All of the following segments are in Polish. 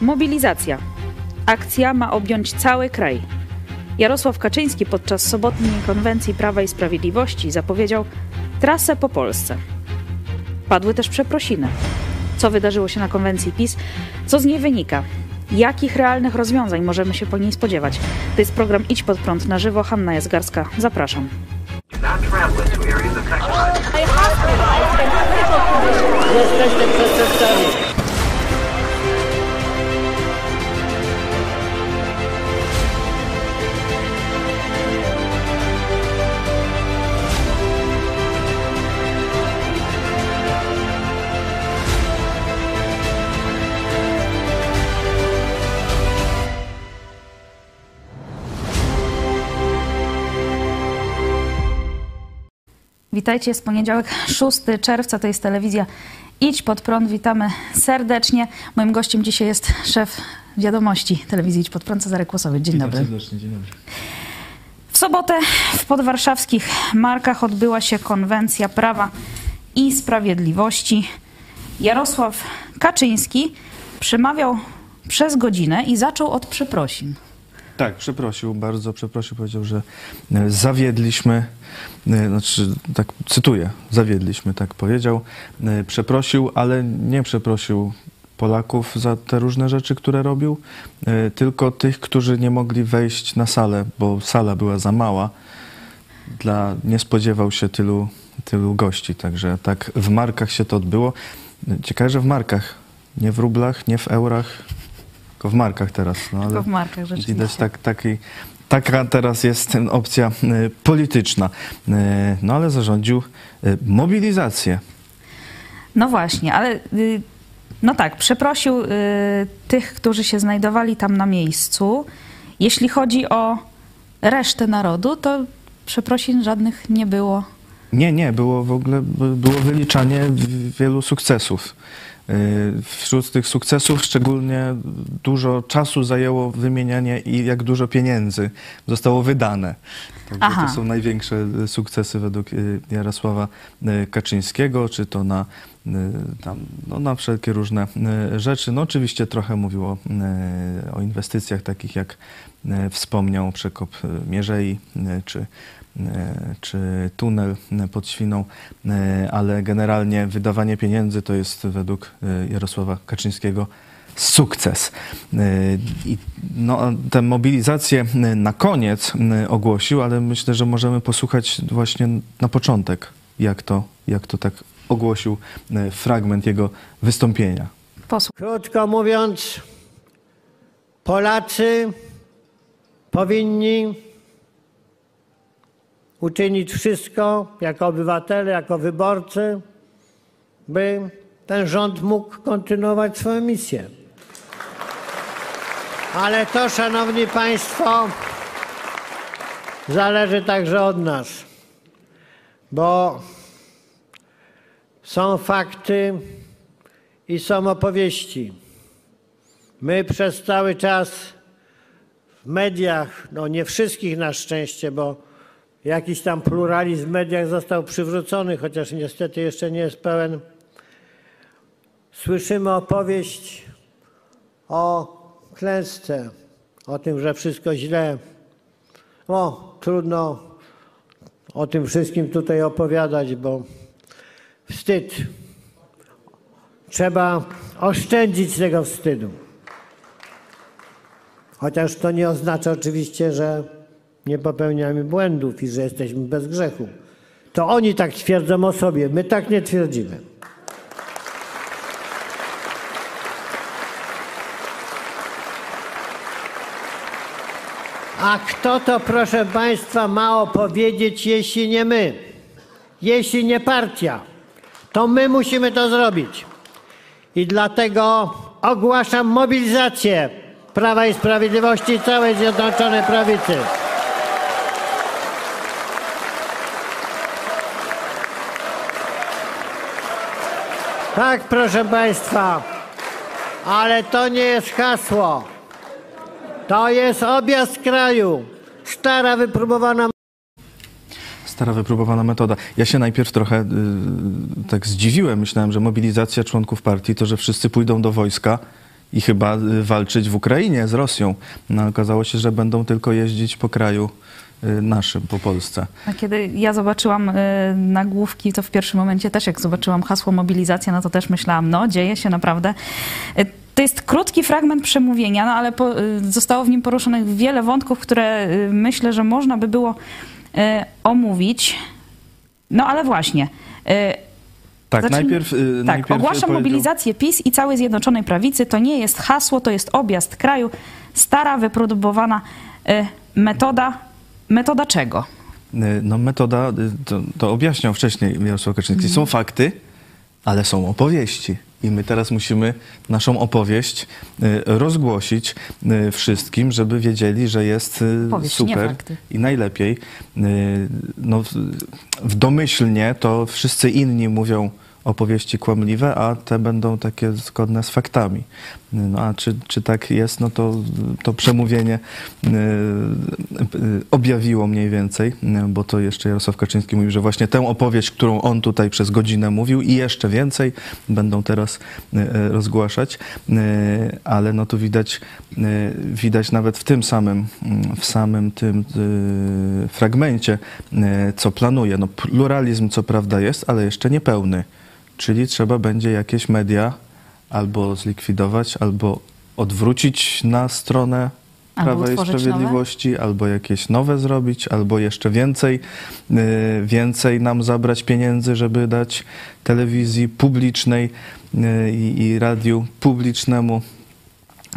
Mobilizacja. Akcja ma objąć cały kraj. Jarosław Kaczyński podczas sobotniej konwencji Prawa i Sprawiedliwości zapowiedział trasę po Polsce. Padły też przeprosiny. Co wydarzyło się na konwencji PiS? Co z niej wynika? Jakich realnych rozwiązań możemy się po niej spodziewać? To jest program Idź pod prąd na żywo. Hanna Jazgarska. Zapraszam. Jesteście przestępcami. Witajcie, jest poniedziałek 6 czerwca, to jest telewizja Idź pod prąd, witamy serdecznie. Moim gościem dzisiaj jest szef wiadomości telewizji Idź pod prąd, Cezary Kłosowy. Dzień Witam dobry. serdecznie, dzień dobry. W sobotę w podwarszawskich Markach odbyła się konwencja Prawa i Sprawiedliwości. Jarosław Kaczyński przemawiał przez godzinę i zaczął od przeprosin. Tak, przeprosił, bardzo przeprosił, powiedział, że e, zawiedliśmy, e, znaczy, tak cytuję, zawiedliśmy, tak powiedział. E, Przeprosił, ale nie przeprosił Polaków za te różne rzeczy, które robił, tylko tych, którzy nie mogli wejść na salę, bo sala była za mała. Dla, nie spodziewał się tylu, tylu gości, także tak w markach się to odbyło. Ciekawe, że w markach, nie w rublach, nie w eurach, tylko w markach teraz. No, Tylko w markach rzeczywiście. Widać tak, taki, taka teraz jest opcja y, polityczna. Y, no ale zarządził y, mobilizację. No właśnie, ale no tak, przeprosił tych, którzy się znajdowali tam na miejscu. Jeśli chodzi o resztę narodu, to przeprosin żadnych nie było. Nie, nie, było w ogóle by- było wyliczanie wielu sukcesów. Wśród tych sukcesów szczególnie dużo czasu zajęło wymienianie i jak dużo pieniędzy zostało wydane. Także to są największe y, sukcesy według y, Jarosława y, Kaczyńskiego, czy to na, tam, no, na wszelkie różne rzeczy. No oczywiście trochę mówiło y, o inwestycjach takich jak wspomniał przekop Mierzei, czy e, czy tunel e, pod Świną, e, ale generalnie wydawanie pieniędzy to jest według e, Jarosława Kaczyńskiego sukces. E, I no, tę mobilizację e, na koniec e, ogłosił, ale myślę, że możemy posłuchać właśnie na początek, jak to, jak to tak ogłosił e, fragment jego wystąpienia. Posłuch. Krótko mówiąc, Polacy powinni uczynić wszystko jako obywatele, jako wyborcy, by ten rząd mógł kontynuować swoją misję. Ale to, szanowni państwo, zależy także od nas, bo są fakty i są opowieści. My przez cały czas w mediach, no nie wszystkich na szczęście, bo jakiś tam pluralizm w mediach został przywrócony, chociaż niestety jeszcze nie jest pełen. Słyszymy opowieść o klęsce, o tym, że wszystko źle. O, trudno o tym wszystkim tutaj opowiadać, bo wstyd. Trzeba oszczędzić tego wstydu. Chociaż to nie oznacza oczywiście, że nie popełniamy błędów i że jesteśmy bez grzechu. To oni tak twierdzą o sobie, my tak nie twierdzimy. A kto to, proszę Państwa, ma opowiedzieć, jeśli nie my? Jeśli nie partia? To my musimy to zrobić. I dlatego ogłaszam mobilizację Prawa i Sprawiedliwości całej Zjednoczonej Prawicy. Tak, proszę Państwa, ale to nie jest hasło. To jest objazd kraju. Stara, wypróbowana Stara, wypróbowana metoda. Ja się najpierw trochę y, tak zdziwiłem. Myślałem, że mobilizacja członków partii to, że wszyscy pójdą do wojska i chyba y, walczyć w Ukrainie z Rosją. No, okazało się, że będą tylko jeździć po kraju naszym, po Polsce. A kiedy ja zobaczyłam y, nagłówki, to w pierwszym momencie też jak zobaczyłam hasło mobilizacja, no to też myślałam, no dzieje się naprawdę. Y, To jest krótki fragment przemówienia, no ale po, y, zostało w nim poruszonych wiele wątków, które y, myślę, że można by było y, omówić. No ale właśnie. y, Tak, Zacznij- najpierw... y, Tak, najpierw ogłaszam powiedział- mobilizację PiS i całej Zjednoczonej Prawicy. To nie jest hasło, to jest objazd kraju. Stara, wyprodukowana y, metoda. Metoda czego? Y, No metoda, y, to, to objaśniał wcześniej Jarosław Kaczyński. Mhm. Są fakty, ale są opowieści. I my teraz musimy naszą opowieść y, rozgłosić wszystkim, żeby wiedzieli, że jest super i najlepiej. No, w domyślnie to wszyscy inni mówią opowieści kłamliwe, a te będą takie zgodne z faktami. No a czy, czy tak jest, no to, to przemówienie y, y, objawiło mniej więcej, bo to jeszcze Jarosław Kaczyński mówił, że właśnie tę opowieść, którą on tutaj przez godzinę mówił i jeszcze więcej będą teraz y, rozgłaszać, ale no tu widać, widać nawet w tym samym, w samym tym fragmencie, co planuje. No pluralizm co prawda jest, ale jeszcze niepełny. Czyli trzeba będzie jakieś media albo zlikwidować, albo odwrócić na stronę Albo Prawa i Sprawiedliwości, albo jakieś nowe zrobić, albo jeszcze więcej, y, więcej nam zabrać pieniędzy, żeby dać telewizji publicznej y, i, i radiu publicznemu,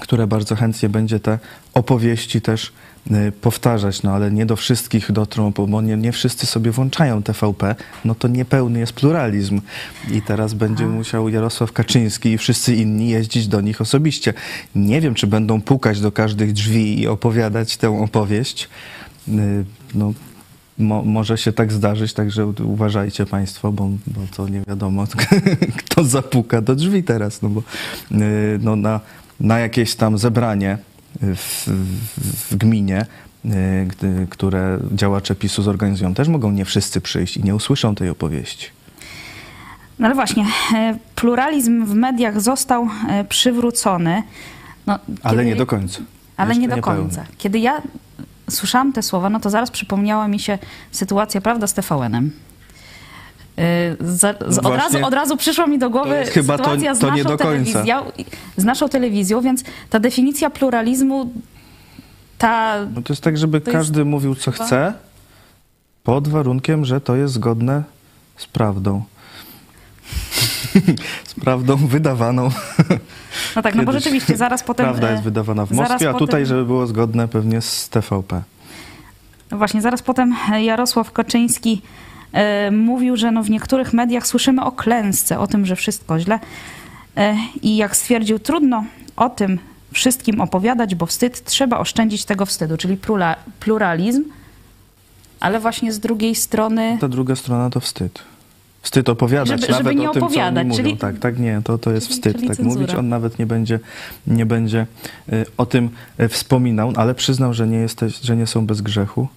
które bardzo chętnie będzie te opowieści też powtarzać, no ale nie do wszystkich dotrą, bo nie, nie wszyscy sobie włączają TVP, no to niepełny jest pluralizm i teraz będzie musiał Jarosław Kaczyński i wszyscy inni jeździć do nich osobiście. Nie wiem, czy będą pukać do każdych drzwi i opowiadać tę opowieść. Y, No, mo, może się tak zdarzyć, także uważajcie Państwo, bo, bo to nie wiadomo, kto zapuka do drzwi teraz, no bo y, no, na, na jakieś tam zebranie w, w, gminie, y, gdy, które działacze PiSu zorganizują, też mogą nie wszyscy przyjść i nie usłyszą tej opowieści. No ale właśnie, e, pluralizm w mediach został e, przywrócony. No, Ale kiedy- nie do końca. Ale Jeszcze nie do końca. Kiedy ja słyszałam te słowa, no to zaraz przypomniała mi się sytuacja, prawda, z TVN-em. Za- z, od, razu, od razu przyszła mi do głowy to- sytuacja z, to nie naszą telewizją, z naszą telewizją, więc ta definicja pluralizmu, ta... No to jest tak, żeby To jest każdy mówił, co chce, pod warunkiem, że to jest zgodne z prawdą. z prawdą wydawaną. No tak, no bo rzeczywiście zaraz potem... Prawda e, jest wydawana w Moskwie, a tutaj, żeby było zgodne pewnie z TVP. No Właśnie, zaraz potem Jarosław Kaczyński e, mówił, że no w niektórych mediach słyszymy o klęsce, o tym, że wszystko źle. E, I jak stwierdził, trudno o tym wszystkim opowiadać, bo wstyd, trzeba oszczędzić tego wstydu, czyli plura, pluralizm, ale właśnie z drugiej strony... Ta druga strona to wstyd. Wstyd opowiadać Żeby- nawet żeby nie o tym, co opowiadać, oni mówią. czyli- Tak, tak, nie, to, to jest czyli- wstyd czyli tak cenzura. mówić. On nawet nie będzie, nie będzie y, o tym y, wspominał, ale przyznał, że nie, jesteś, że nie są bez grzechu.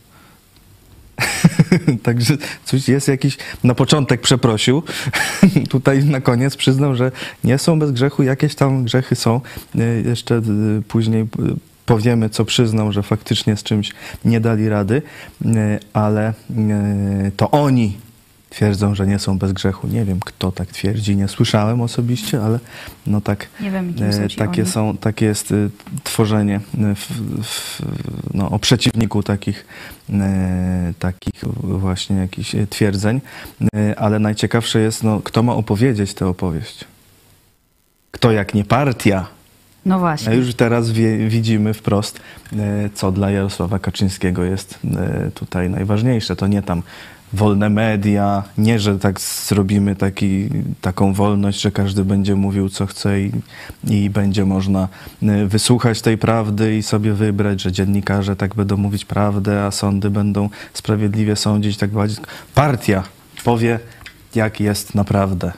Także coś jest jakiś, na początek przeprosił, tutaj na koniec przyznał, że nie są bez grzechu, jakieś tam grzechy są. Y, Jeszcze y, później y, powiemy, co przyznał, że faktycznie z czymś nie dali rady, ale to oni twierdzą, że nie są bez grzechu. Nie wiem, kto tak twierdzi, nie słyszałem osobiście, ale no tak, wiem, e, są takie, oni. są, takie jest e, tworzenie e, w, w, no, o przeciwniku takich, takich właśnie jakichś twierdzeń, ale najciekawsze jest, no, kto ma opowiedzieć tę opowieść. Kto jak nie partia, No a właśnie. już teraz wie, widzimy wprost, co dla Jarosława Kaczyńskiego jest tutaj najważniejsze. To nie tam wolne media, nie, że tak zrobimy taki, taką wolność, że każdy będzie mówił, co chce i, i będzie można e, wysłuchać tej prawdy i sobie wybrać, że dziennikarze tak będą mówić prawdę, a sądy będą sprawiedliwie sądzić, tak bardziej. Partia powie, jak jest naprawdę.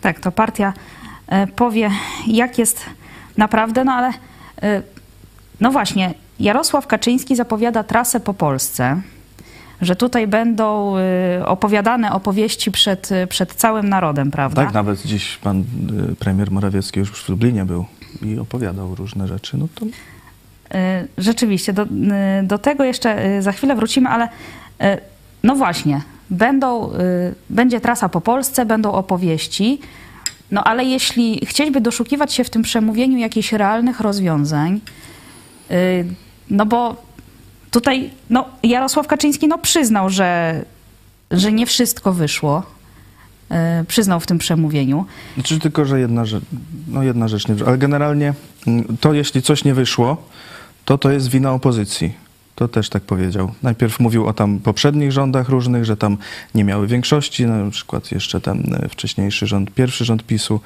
Tak, to partia e, powie, jak jest naprawdę, no ale e, no właśnie, Jarosław Kaczyński zapowiada trasę po Polsce, że tutaj będą e, opowiadane opowieści przed, przed całym narodem, prawda? Tak, nawet dziś pan y, premier Morawiecki już w Lublinie był i opowiadał różne rzeczy, no to Y, Rzeczywiście, do, y, do tego jeszcze y, za chwilę wrócimy, ale y, no właśnie, będą, y, będzie trasa po Polsce, będą opowieści, no ale jeśli chcieliby doszukiwać się w tym przemówieniu jakichś realnych rozwiązań, y, no bo tutaj no, Jarosław Kaczyński no, przyznał, że, że nie wszystko wyszło, y, przyznał w tym przemówieniu. Znaczy tylko, że jedna rzecz, no jedna rzecz nie wyszła, ale generalnie mm, to jeśli coś nie wyszło, to to jest wina opozycji. To też tak powiedział. Najpierw mówił o tam poprzednich rządach różnych, że tam nie miały większości, na przykład jeszcze ten wcześniejszy rząd, pierwszy rząd PiSu,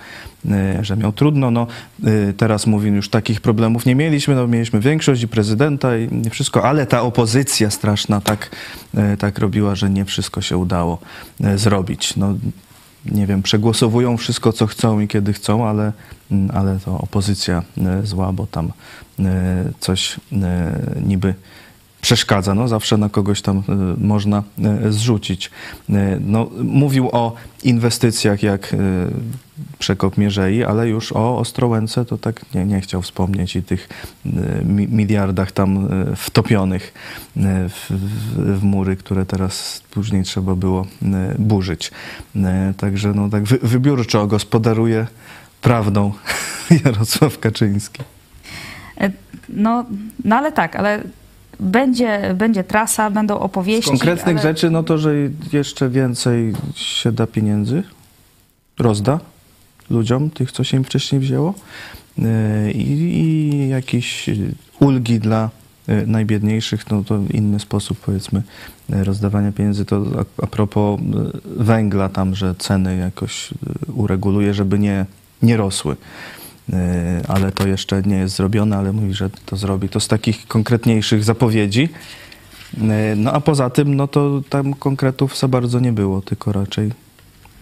e, że miał trudno. No, e, teraz mówi, już takich problemów nie mieliśmy, no, mieliśmy większość i prezydenta i wszystko, ale ta opozycja straszna tak, e, tak robiła, że nie wszystko się udało zrobić. No, nie wiem, przegłosowują wszystko, co chcą i kiedy chcą, ale, mm, ale to opozycja zła, bo tam coś niby przeszkadza. No, zawsze na kogoś tam e, można e, zrzucić. E, No, mówił o inwestycjach jak przekop Mierzei, ale już o Ostrołęce to tak nie, nie chciał wspomnieć i tych mi- miliardach tam wtopionych w, w, w mury, które teraz później trzeba było burzyć. Także no, tak wy, wybiórczo gospodaruje prawdą Jarosław Kaczyński. E, No, no ale tak, ale będzie, będzie trasa, będą Z opowieści. konkretnych ale... rzeczy, no to, że jeszcze więcej się da pieniędzy, rozda ludziom, tych, co się im wcześniej wzięło Yy, i, i jakieś ulgi dla yy, najbiedniejszych, no to inny sposób powiedzmy yy, rozdawania pieniędzy. To a, a propos węgla tam, że ceny jakoś ureguluje, żeby nie, nie rosły. Yy, Ale to jeszcze nie jest zrobione, ale mówi, że to zrobi. To z takich konkretniejszych zapowiedzi. Yy, No a poza tym, no to tam konkretów za bardzo nie było, tylko raczej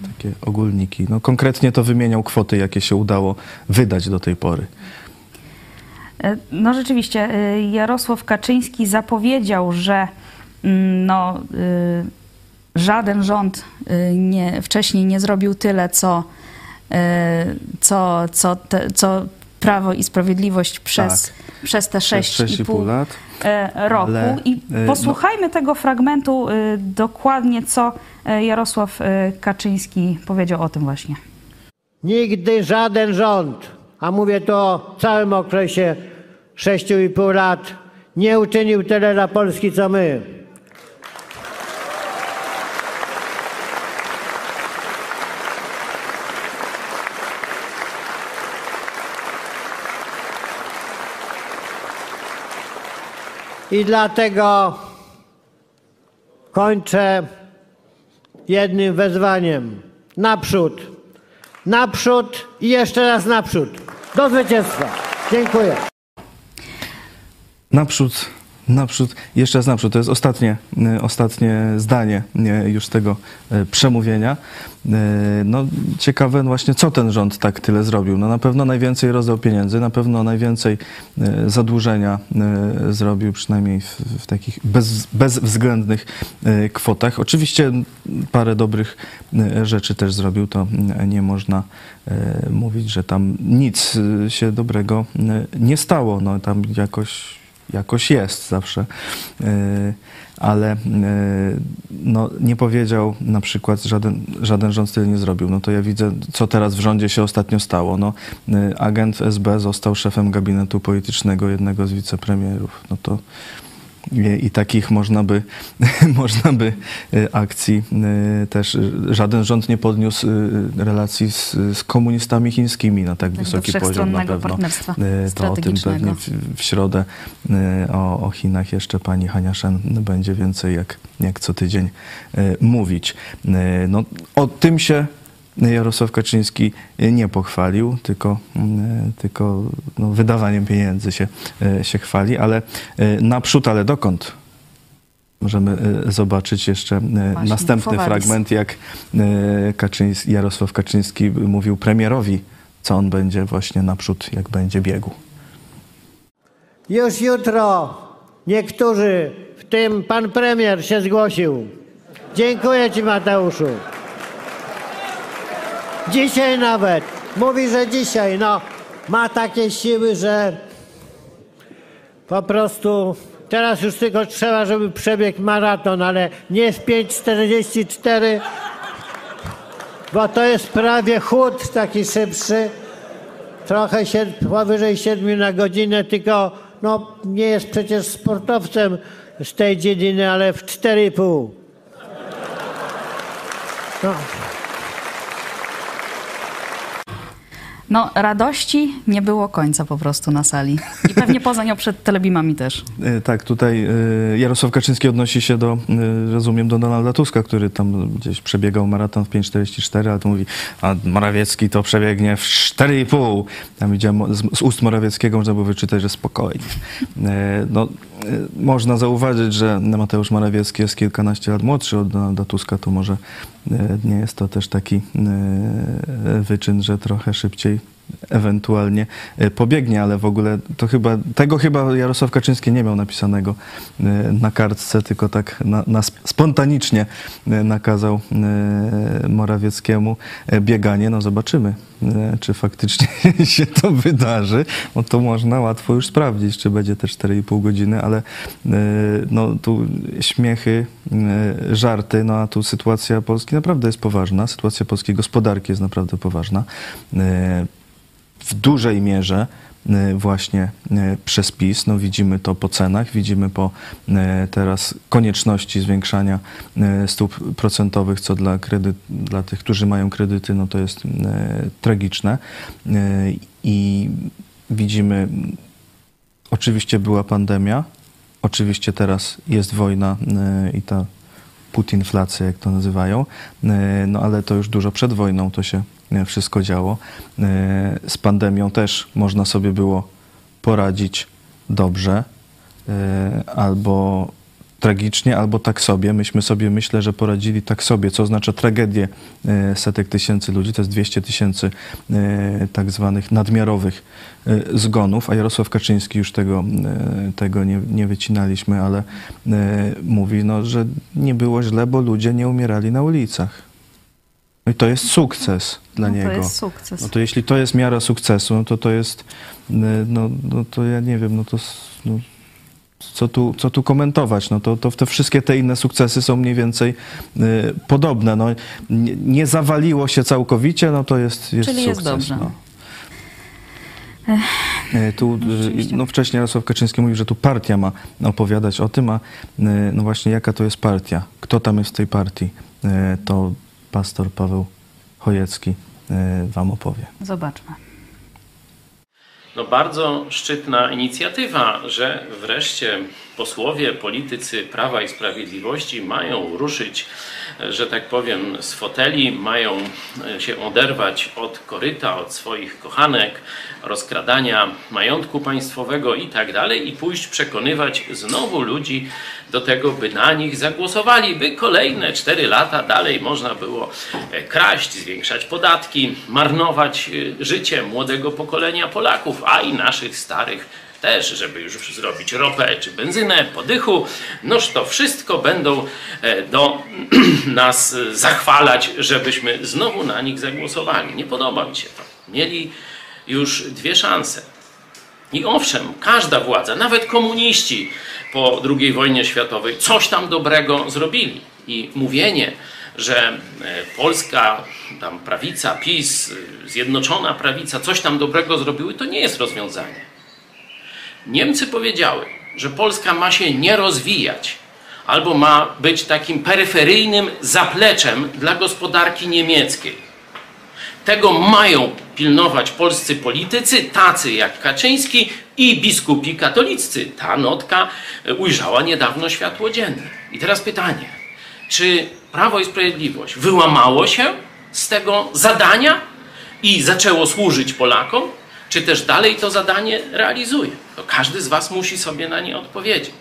takie ogólniki. No konkretnie to wymieniał kwoty, jakie się udało wydać do tej pory. E, No rzeczywiście, e, Jarosław Kaczyński zapowiedział, że mm, no, y, żaden rząd y, nie, wcześniej nie zrobił tyle, co, y, co, co, te, co Prawo i Sprawiedliwość przez, przez te Przez 6,5 6,5 lat. e, roku. Ale, I e, no- posłuchajmy tego fragmentu y, dokładnie, co e, Jarosław e, Kaczyński powiedział o tym właśnie. Nigdy żaden rząd, a mówię tu o całym okresie 6,5 lat, nie uczynił tyle dla Polski co my. I dlatego kończę jednym wezwaniem. Naprzód, naprzód i jeszcze raz naprzód. Do zwycięstwa. Dziękuję. Naprzód, naprzód, jeszcze raz naprzód. To jest ostatnie, e, ostatnie zdanie już tego e, przemówienia. E, No ciekawe właśnie, co ten rząd tak tyle zrobił. No na pewno najwięcej rozdał pieniędzy, na pewno najwięcej zadłużenia zrobił, przynajmniej w, w takich bez, bezwzględnych kwotach. Oczywiście parę dobrych rzeczy też zrobił, to nie można mówić, że tam nic się dobrego nie stało. No tam jakoś jakoś jest zawsze, Yy, ale yy, no, nie powiedział na przykład, żaden, żaden rząd tyle nie zrobił. No to ja widzę, co teraz w rządzie się ostatnio stało. No, yy, agent SB został szefem gabinetu politycznego jednego z wicepremierów. No to i, takich można by, można by y, akcji y, też, y, żaden rząd nie podniósł relacji z, z komunistami chińskimi na tak do wysoki poziom na pewno. partnerstwa To o tym pewnie w, w środę o, o Chinach jeszcze pani Hania Shen będzie więcej jak, jak co tydzień mówić. No, o tym się Jarosław Kaczyński nie pochwalił, tylko, y, tylko no, wydawaniem pieniędzy się, y, się chwali, ale naprzód, ale dokąd? Możemy zobaczyć jeszcze y, następny fragment, jak Kaczyński, Jarosław Kaczyński mówił premierowi, co on będzie właśnie naprzód, jak będzie biegł. Już jutro niektórzy, w tym pan premier, się zgłosił. Dziękuję ci, Mateuszu. Dzisiaj nawet. Mówi, że dzisiaj. No, ma takie siły, że po prostu teraz już tylko trzeba, żeby przebiegł maraton, ale nie w 5,44, bo to jest prawie chód taki szybszy, trochę się, powyżej 7 na godzinę, tylko no, nie jest przecież sportowcem z tej dziedziny, ale w 4,5. No. No, radości nie było końca po prostu na sali. I pewnie poza nią przed telebimami też. E, Tak, tutaj e, Jarosław Kaczyński odnosi się do, e, rozumiem, do Donalda Tuska, który tam gdzieś przebiegał maraton w 5,44, ale to mówi, a Morawiecki to przebiegnie w 4,5. Tam widziałem, z, z ust Morawieckiego można było wyczytać, że spokojnie. No, można zauważyć, że Mateusz Morawiecki jest kilkanaście lat młodszy od Donalda Tuska, to może nie jest to też taki wyczyn, że trochę szybciej you. Ewentualnie e, pobiegnie, ale w ogóle to chyba, tego chyba Jarosław Kaczyński nie miał napisanego e, na kartce, tylko tak na, na sp- spontanicznie e, nakazał Morawieckiemu bieganie. No zobaczymy, czy faktycznie się to wydarzy, bo to można łatwo już sprawdzić, czy będzie te 4,5 godziny, ale no tu śmiechy, żarty, no a tu sytuacja Polski naprawdę jest poważna, sytuacja polskiej gospodarki jest naprawdę poważna. W dużej mierze e, właśnie e, przez PiS. No widzimy to po cenach, widzimy po e, teraz konieczności zwiększania stóp procentowych, co dla, kredyt, dla tych, którzy mają kredyty, no to jest tragiczne. I widzimy, oczywiście była pandemia, oczywiście teraz jest wojna i ta putinflacja, jak to nazywają, no ale to już dużo przed wojną to się wszystko działo. E, Z pandemią też można sobie było poradzić dobrze, e, albo tragicznie, albo tak sobie. Myśmy sobie, myślę, że poradzili tak sobie, co oznacza tragedię e, setek tysięcy ludzi. To jest 200 tysięcy e, tak zwanych nadmiarowych e, zgonów, a Jarosław Kaczyński już tego, e, tego nie, nie wycinaliśmy, ale e, mówi, no, że nie było źle, bo ludzie nie umierali na ulicach. No i to jest sukces dla no, niego. To jest sukces. No to jeśli to jest miara sukcesu, no to to jest, no, no to ja nie wiem, no to no, co, tu, co tu komentować? No to, to te wszystkie te inne sukcesy są mniej więcej y, podobne. No, nie, nie zawaliło się całkowicie, no to jest, jest Czyli sukces. jest dobrze. No. Y, Tu, y, no wcześniej Jarosław Kaczyński mówił, że tu partia ma opowiadać o tym, a y, no właśnie jaka to jest partia? Kto tam jest w tej partii? To pastor Paweł Chojecki y, wam opowie. Zobaczmy. No bardzo szczytna inicjatywa, że wreszcie posłowie, politycy Prawa i Sprawiedliwości mają ruszyć, e, że tak powiem, z foteli, mają e, się oderwać od koryta, od swoich kochanek, rozkradania majątku państwowego i tak dalej i pójść przekonywać znowu ludzi do tego, by na nich zagłosowali, by kolejne 4 lata dalej można było e, kraść, zwiększać podatki, marnować e, życie młodego pokolenia Polaków, a i naszych starych też, żeby już zrobić ropę czy benzynę po dychu, noż to wszystko będą e, do nas zachwalać, żebyśmy znowu na nich zagłosowali. Nie podoba mi się to. Mieli już dwie szanse. I owszem, każda władza, nawet komuniści po II wojnie światowej, coś tam dobrego zrobili. I mówienie, że e, polska tam prawica, PiS, e, zjednoczona prawica, coś tam dobrego zrobiły, to nie jest rozwiązanie. Niemcy powiedziały, że Polska ma się nie rozwijać, albo ma być takim peryferyjnym zapleczem dla gospodarki niemieckiej. Tego mają pilnować polscy politycy, tacy jak Kaczyński i biskupi katoliccy. Ta notka e, ujrzała niedawno światło dzienne. I teraz pytanie, czy Prawo i Sprawiedliwość wyłamało się z tego zadania i zaczęło służyć Polakom, czy też dalej to zadanie realizuje? To każdy z Was musi sobie na nie odpowiedzieć.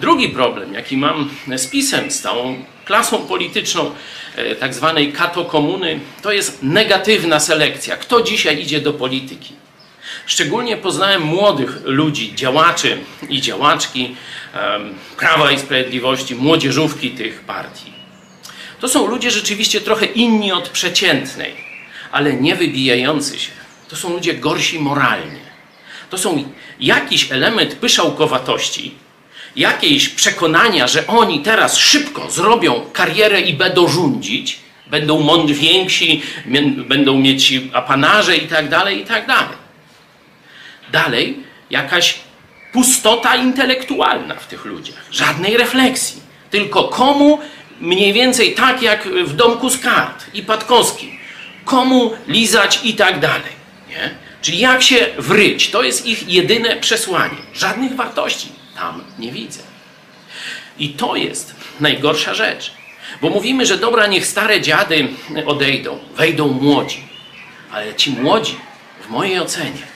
Drugi problem, jaki mam z PiSem, z całą klasą polityczną e, tak zwanej katokomuny, to jest negatywna selekcja. Kto dzisiaj idzie do polityki? Szczególnie poznałem młodych ludzi, działaczy i działaczki Prawa i Sprawiedliwości, młodzieżówki tych partii. To są ludzie rzeczywiście trochę inni od przeciętnej, ale nie wybijający się. To są ludzie gorsi moralnie. To są jakiś element pyszałkowatości, jakieś przekonania, że oni teraz szybko zrobią karierę i będą rządzić, będą mądrzy będą mieć apanarze i tak dalej, i tak dalej. Dalej jakaś pustota intelektualna w tych ludziach, żadnej refleksji, tylko komu mniej więcej tak jak w domku z kart i Patkowskim, komu lizać i tak dalej. Nie? Czyli jak się wryć, to jest ich jedyne przesłanie. Żadnych wartości tam nie widzę. I to jest najgorsza rzecz. Bo mówimy, że dobra, niech stare dziady odejdą, wejdą młodzi. Ale ci młodzi, w mojej ocenie,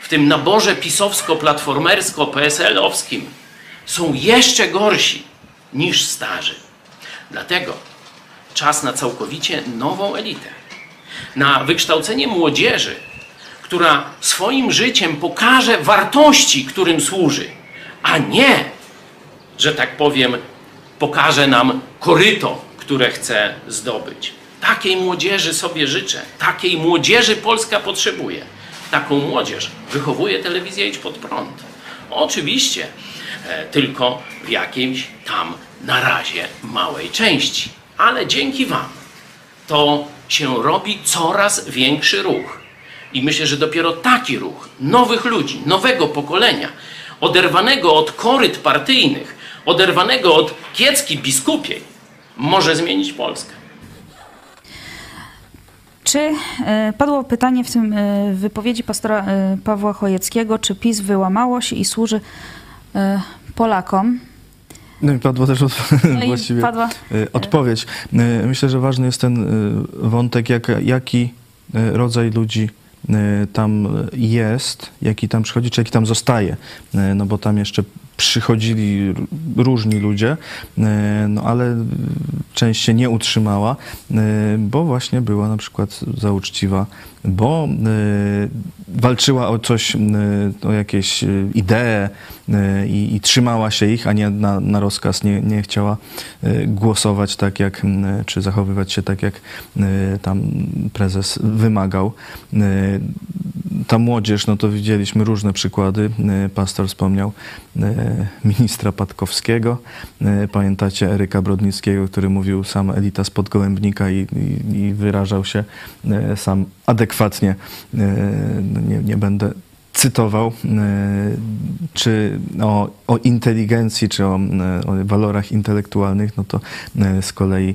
w tym naborze pisowsko-platformersko-PSL-owskim są jeszcze gorsi niż starzy. Dlatego czas na całkowicie nową elitę. Na wykształcenie młodzieży, która swoim życiem pokaże wartości, którym służy, a nie, że tak powiem, pokaże nam koryto, które chce zdobyć. Takiej młodzieży sobie życzę. Takiej młodzieży Polska potrzebuje. Taką młodzież wychowuje telewizja Idź Pod Prąd. Oczywiście e, tylko w jakiejś tam na razie małej części. Ale dzięki Wam to się robi coraz większy ruch. I myślę, że dopiero taki ruch nowych ludzi, nowego pokolenia, oderwanego od koryt partyjnych, oderwanego od kiecki biskupiej, może zmienić Polskę. Czy e, padło pytanie w tym e, wypowiedzi pastora e, Pawła Chojeckiego, czy PiS wyłamało się i służy Polakom? No i padła też od, no właściwie padła. odpowiedź. Myślę, że ważny jest ten wątek, jak, jaki rodzaj ludzi tam jest, jaki tam przychodzi, czy jaki tam zostaje. No bo tam jeszcze przychodzili różni ludzie, e, no ale część się nie utrzymała, bo właśnie była na przykład za uczciwa, bo walczyła o coś, o jakieś idee i, i trzymała się ich, a nie na, na rozkaz nie, nie chciała głosować tak jak, czy zachowywać się tak jak tam prezes wymagał ta młodzież, no to widzieliśmy różne przykłady. E, pastor wspomniał e, ministra Patkowskiego. E, pamiętacie Eryka Brodnickiego, który mówił sam elita z Podgołębnika i, i, i wyrażał się sam adekwatnie. No nie, nie będę cytował, czy o, o inteligencji, czy o, o, walorach intelektualnych, no to z kolei,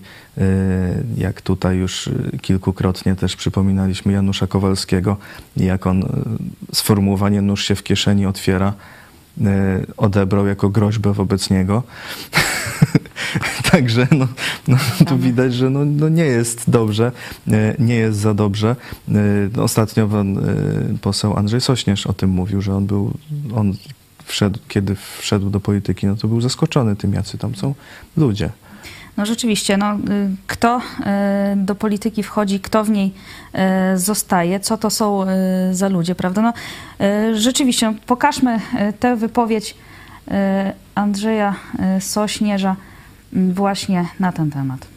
jak tutaj już kilkukrotnie też przypominaliśmy Janusza Kowalskiego, jak on sformułowanie nóż się w kieszeni otwiera, odebrał jako groźbę wobec niego. Także no, no, tu widać, że no, no nie jest dobrze, nie jest za dobrze. E, ostatnio pan poseł Andrzej Sośnierz o tym mówił, że on był, on wszedł, kiedy wszedł do polityki, no to był zaskoczony tym, jacy tam są ludzie. No rzeczywiście, no, y, kto y, do polityki wchodzi, kto w niej y, zostaje, co to są za ludzie, prawda? No, rzeczywiście, no, pokażmy tę wypowiedź Andrzeja Sośnierza właśnie na ten temat.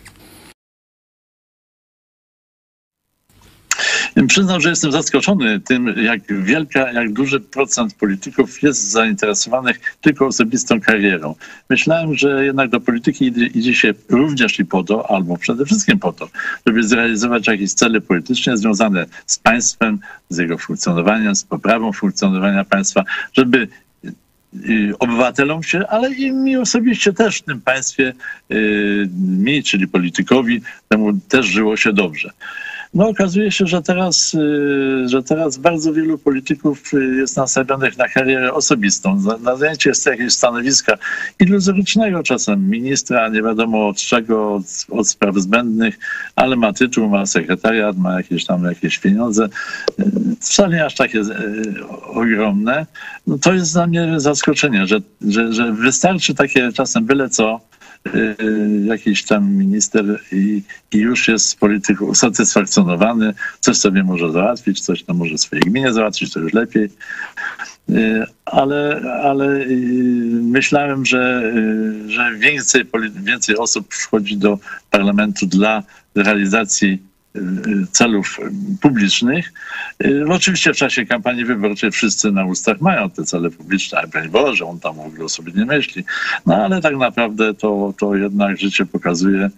Przyznam, że jestem zaskoczony tym, jak wielka, jak duży procent polityków jest zainteresowanych tylko osobistą karierą. Myślałem, że jednak do polityki idzie, się również i po to, albo przede wszystkim po to, żeby zrealizować jakieś cele polityczne związane z państwem, z jego funkcjonowaniem, z poprawą funkcjonowania państwa, żeby y, obywatelom się, ale i mi osobiście też w tym państwie, y, mi, czyli politykowi, temu też żyło się dobrze. No okazuje się, że teraz, y, że teraz bardzo wielu polityków y, jest nastawionych na karierę osobistą, na zajęcie jest jakiegoś stanowiska iluzorycznego czasem ministra, nie wiadomo od czego, od, od spraw zbędnych, ale ma tytuł, ma sekretariat, ma jakieś tam jakieś pieniądze. Y, wcale aż takie ogromne. No to jest dla mnie zaskoczenie, że, że, że wystarczy takie czasem byle co, jakiś tam minister i, i, już jest z polityką usatysfakcjonowany, coś sobie może załatwić, coś tam może swojej gminie załatwić, to już lepiej. Y, ale, ale y, myślałem, że, że więcej, więcej osób wchodzi do parlamentu dla realizacji y, celów publicznych. Y, Oczywiście w czasie kampanii wyborczej wszyscy na ustach mają te cele publiczne, a broń Boże, on tam w ogóle o sobie nie myśli. No ale tak naprawdę to, to jednak życie pokazuje,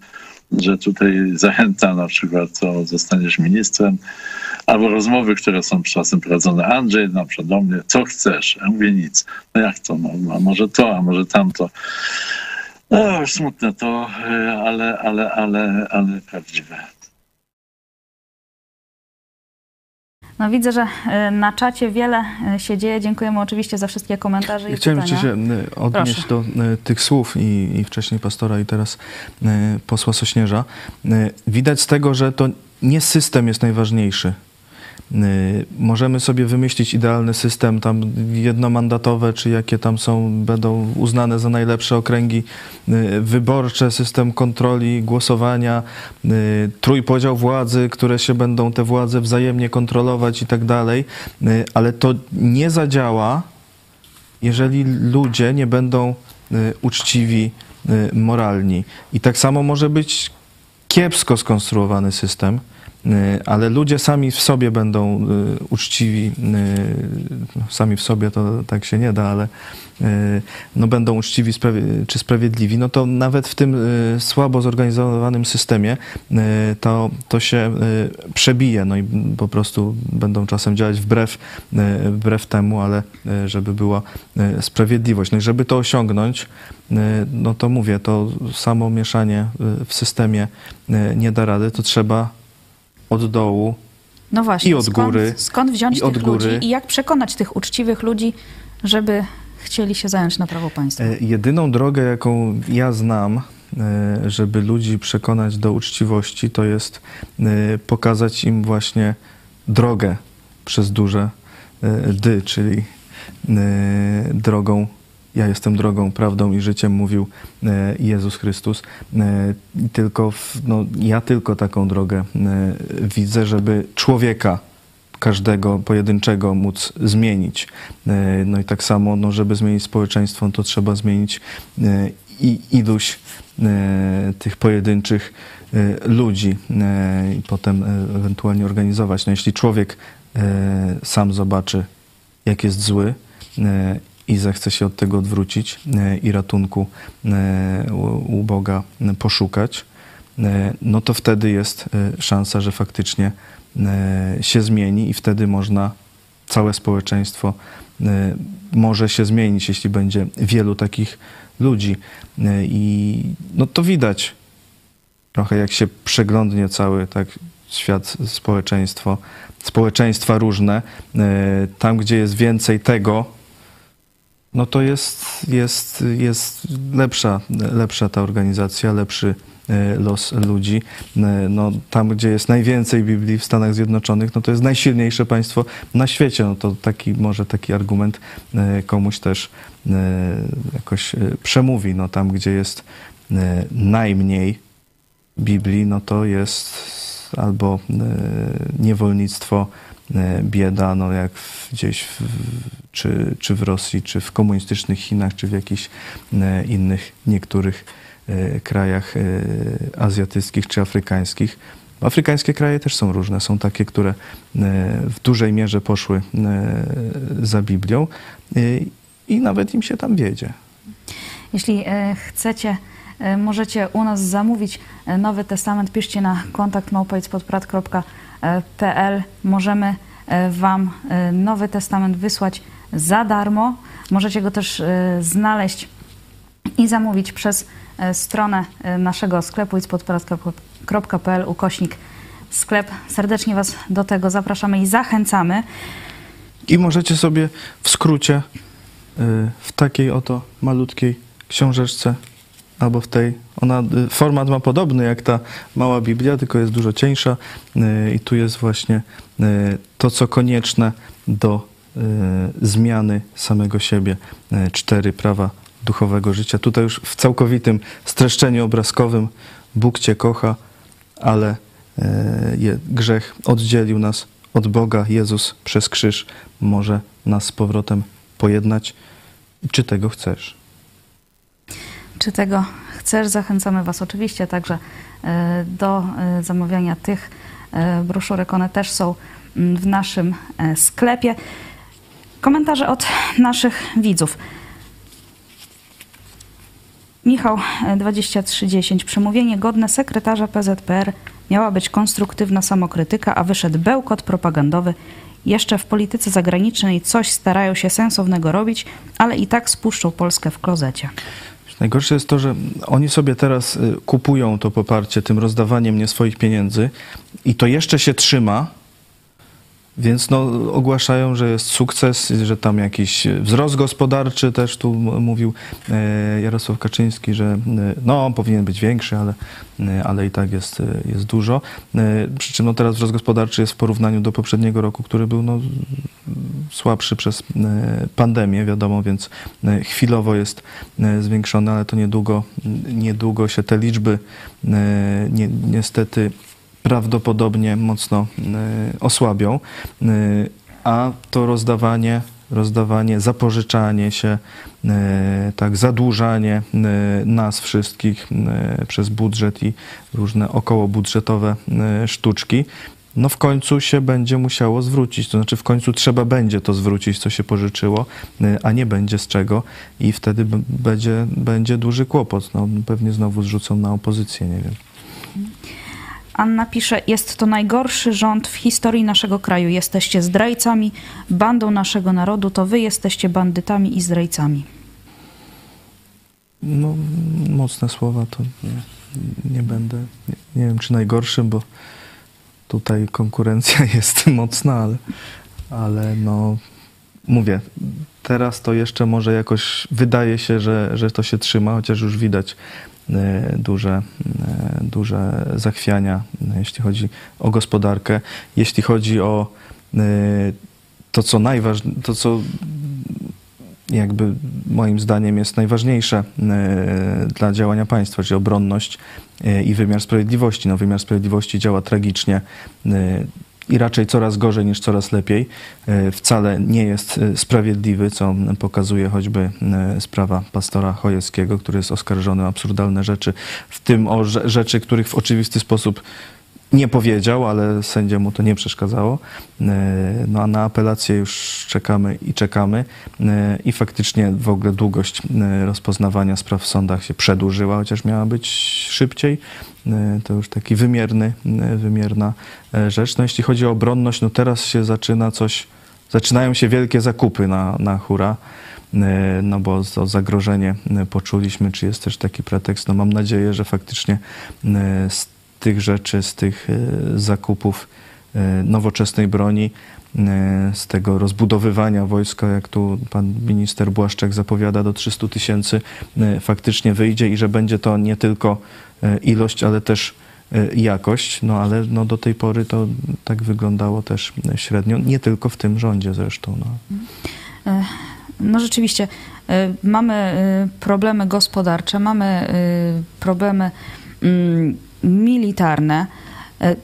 że tutaj zachęta na przykład, to zostaniesz ministrem, albo rozmowy, które są czasem prowadzone. Andrzej na przykład do mnie, co chcesz? Ja mówię nic. No jak to? No, a może to, a może tamto. No, smutne to, y, ale, ale, ale, ale prawdziwe. No widzę, że e, na czacie wiele e, się dzieje. Dziękujemy oczywiście za wszystkie komentarze i Chciałem pytania. jeszcze się y, odnieść Proszę. do y, tych słów i, i wcześniej pastora i teraz y, posła Sośnierza. Y, Widać z tego, że to nie system jest najważniejszy. Y, Możemy sobie wymyślić idealny system, tam jednomandatowe, czy jakie tam są, będą uznane za najlepsze okręgi y, wyborcze, system kontroli, głosowania, y, trójpodział władzy, które się będą te władze wzajemnie kontrolować i tak dalej, ale to nie zadziała, jeżeli ludzie nie będą uczciwi, moralni. I tak samo może być kiepsko skonstruowany system, ale ludzie sami w sobie będą y, uczciwi, y, no, sami w sobie to tak się nie da, ale y, no będą uczciwi czy sprawiedliwi, no to nawet w tym y, słabo zorganizowanym systemie y, to, to się y, przebije, no i po prostu będą czasem działać wbrew, y, wbrew temu, ale y, żeby była y, sprawiedliwość. No i żeby to osiągnąć, y, no to mówię, to samo mieszanie y, w systemie y, nie da rady, to trzeba od dołu No właśnie, I od skąd, góry, skąd wziąć tych góry. ludzi i jak przekonać tych uczciwych ludzi, żeby chcieli się zająć na prawo państwa? E, Jedyną drogę, jaką ja znam, e, żeby ludzi przekonać do uczciwości, to jest e, pokazać im właśnie drogę przez duże dy, czyli drogą. Ja jestem drogą, prawdą i życiem, mówił e, Jezus Chrystus. E, Tylko, no, ja tylko taką drogę e, widzę, żeby człowieka każdego pojedynczego móc zmienić. No i tak samo, no, żeby zmienić społeczeństwo, to trzeba zmienić i iluś tych pojedynczych ludzi i potem ewentualnie organizować. No jeśli człowiek sam zobaczy, jak jest zły i zechce się od tego odwrócić e, i ratunku e, u Boga e, poszukać, no to wtedy jest szansa, że faktycznie się zmieni i wtedy można całe społeczeństwo może się zmienić, jeśli będzie wielu takich ludzi. I no to widać trochę jak się przeglądnie cały tak świat, społeczeństwo, społeczeństwa różne, tam gdzie jest więcej tego, no to jest, jest, jest lepsza, lepsza ta organizacja, lepszy e, los ludzi. E, No, tam, gdzie jest najwięcej Biblii w Stanach Zjednoczonych, no to jest najsilniejsze państwo na świecie. No to taki, może taki argument e, komuś też jakoś przemówi. No, tam, gdzie jest najmniej Biblii, no to jest albo niewolnictwo, bieda, no jak gdzieś w, czy, czy w Rosji, czy w komunistycznych Chinach, czy w jakichś e, innych niektórych e, krajach e, azjatyckich czy afrykańskich. Afrykańskie kraje też są różne. Są takie, które e, w dużej mierze poszły e, za Biblią e, i nawet im się tam wiedzie. Jeśli e, chcecie, e, możecie u nas zamówić e, Nowy Testament, piszcie na kontakt małpojspodprat.pl. Możemy e, Wam e, Nowy Testament wysłać za darmo. Możecie go też e, znaleźć i zamówić przez stronę naszego sklepu ispodprat.pl ukośnik sklep. Serdecznie Was do tego zapraszamy i zachęcamy. I możecie sobie w skrócie w takiej oto malutkiej książeczce albo w tej, ona y, format ma podobny jak ta mała Biblia, tylko jest dużo cieńsza y, i tu jest właśnie y, to, co konieczne do zmiany samego siebie. Cztery prawa duchowego życia. Tutaj już w całkowitym streszczeniu obrazkowym Bóg Cię kocha, ale grzech oddzielił nas od Boga. Jezus przez krzyż może nas z powrotem pojednać. Czy tego chcesz? Czy tego chcesz? Zachęcamy Was oczywiście także e, do e, zamawiania tych e, broszurek. One też są mm, w naszym sklepie. Komentarze od naszych widzów. Michał e, 2310. Przemówienie godne sekretarza PZPR miała być konstruktywna samokrytyka, a wyszedł bełkot propagandowy. Jeszcze w polityce zagranicznej coś starają się sensownego robić, ale i tak spuszczą Polskę w klozecie. Najgorsze jest to, że oni sobie teraz y, kupują to poparcie tym rozdawaniem nie swoich pieniędzy i to jeszcze się trzyma, więc no, ogłaszają, że jest sukces, że tam jakiś wzrost gospodarczy też tu mówił e, Jarosław Kaczyński, że e, no, on powinien być większy, ale, e, ale i tak jest, jest dużo. Przy czym no, teraz wzrost gospodarczy jest w porównaniu do poprzedniego roku, który był no, słabszy przez pandemię, wiadomo, więc chwilowo jest zwiększony, ale to niedługo, niedługo się te liczby ni niestety prawdopodobnie mocno e, osłabią, e, a to rozdawanie, rozdawanie, zapożyczanie się, e, tak, zadłużanie nas wszystkich przez budżet i różne okołobudżetowe sztuczki, no w końcu się będzie musiało zwrócić, to znaczy w końcu trzeba będzie to zwrócić, co się pożyczyło, a nie będzie z czego i wtedy będzie, będzie duży kłopot. No, pewnie znowu zrzucą na opozycję, nie wiem. Anna pisze, jest to najgorszy rząd w historii naszego kraju. Jesteście zdrajcami, bandą naszego narodu, to wy jesteście bandytami i zdrajcami. No, mocne słowa to nie, nie będę, nie, nie wiem czy najgorszym, bo tutaj konkurencja jest mocna, ale, ale no mówię, teraz to jeszcze może jakoś wydaje się, że, że to się trzyma, chociaż już widać duże, e, duże zachwiania, e, jeśli chodzi o gospodarkę. Jeśli chodzi o e, to, co najważniejsze, to, co jakby moim zdaniem jest najważniejsze e, dla działania państwa, czyli obronność e, i wymiar sprawiedliwości. No, wymiar sprawiedliwości działa tragicznie e, i raczej coraz gorzej niż coraz lepiej. E, Wcale nie jest e, sprawiedliwy, co pokazuje choćby e, sprawa pastora Chojeckiego, który jest oskarżony o absurdalne rzeczy, w tym o rze- rzeczy, których w oczywisty sposób nie powiedział, ale sędzia mu to nie przeszkadzało. E, No a na apelację już czekamy i czekamy. E, I faktycznie w ogóle długość e, rozpoznawania spraw w sądach się przedłużyła, chociaż miała być szybciej. To już taki wymierny, wymierna rzecz. No jeśli chodzi o obronność, no teraz się zaczyna coś, zaczynają się wielkie zakupy na, na hura. No bo to zagrożenie poczuliśmy, czy jest też taki pretekst. No mam nadzieję, że faktycznie tych rzeczy, z tych e, zakupów e, nowoczesnej broni, e, z tego rozbudowywania wojska, jak tu pan minister Błaszczak zapowiada, do 300 tysięcy faktycznie wyjdzie i że będzie to nie tylko ilość, ale też jakość, no ale no do tej pory to tak wyglądało też średnio, nie tylko w tym rządzie zresztą. No. No rzeczywiście, mamy problemy gospodarcze, mamy problemy mm, militarne e,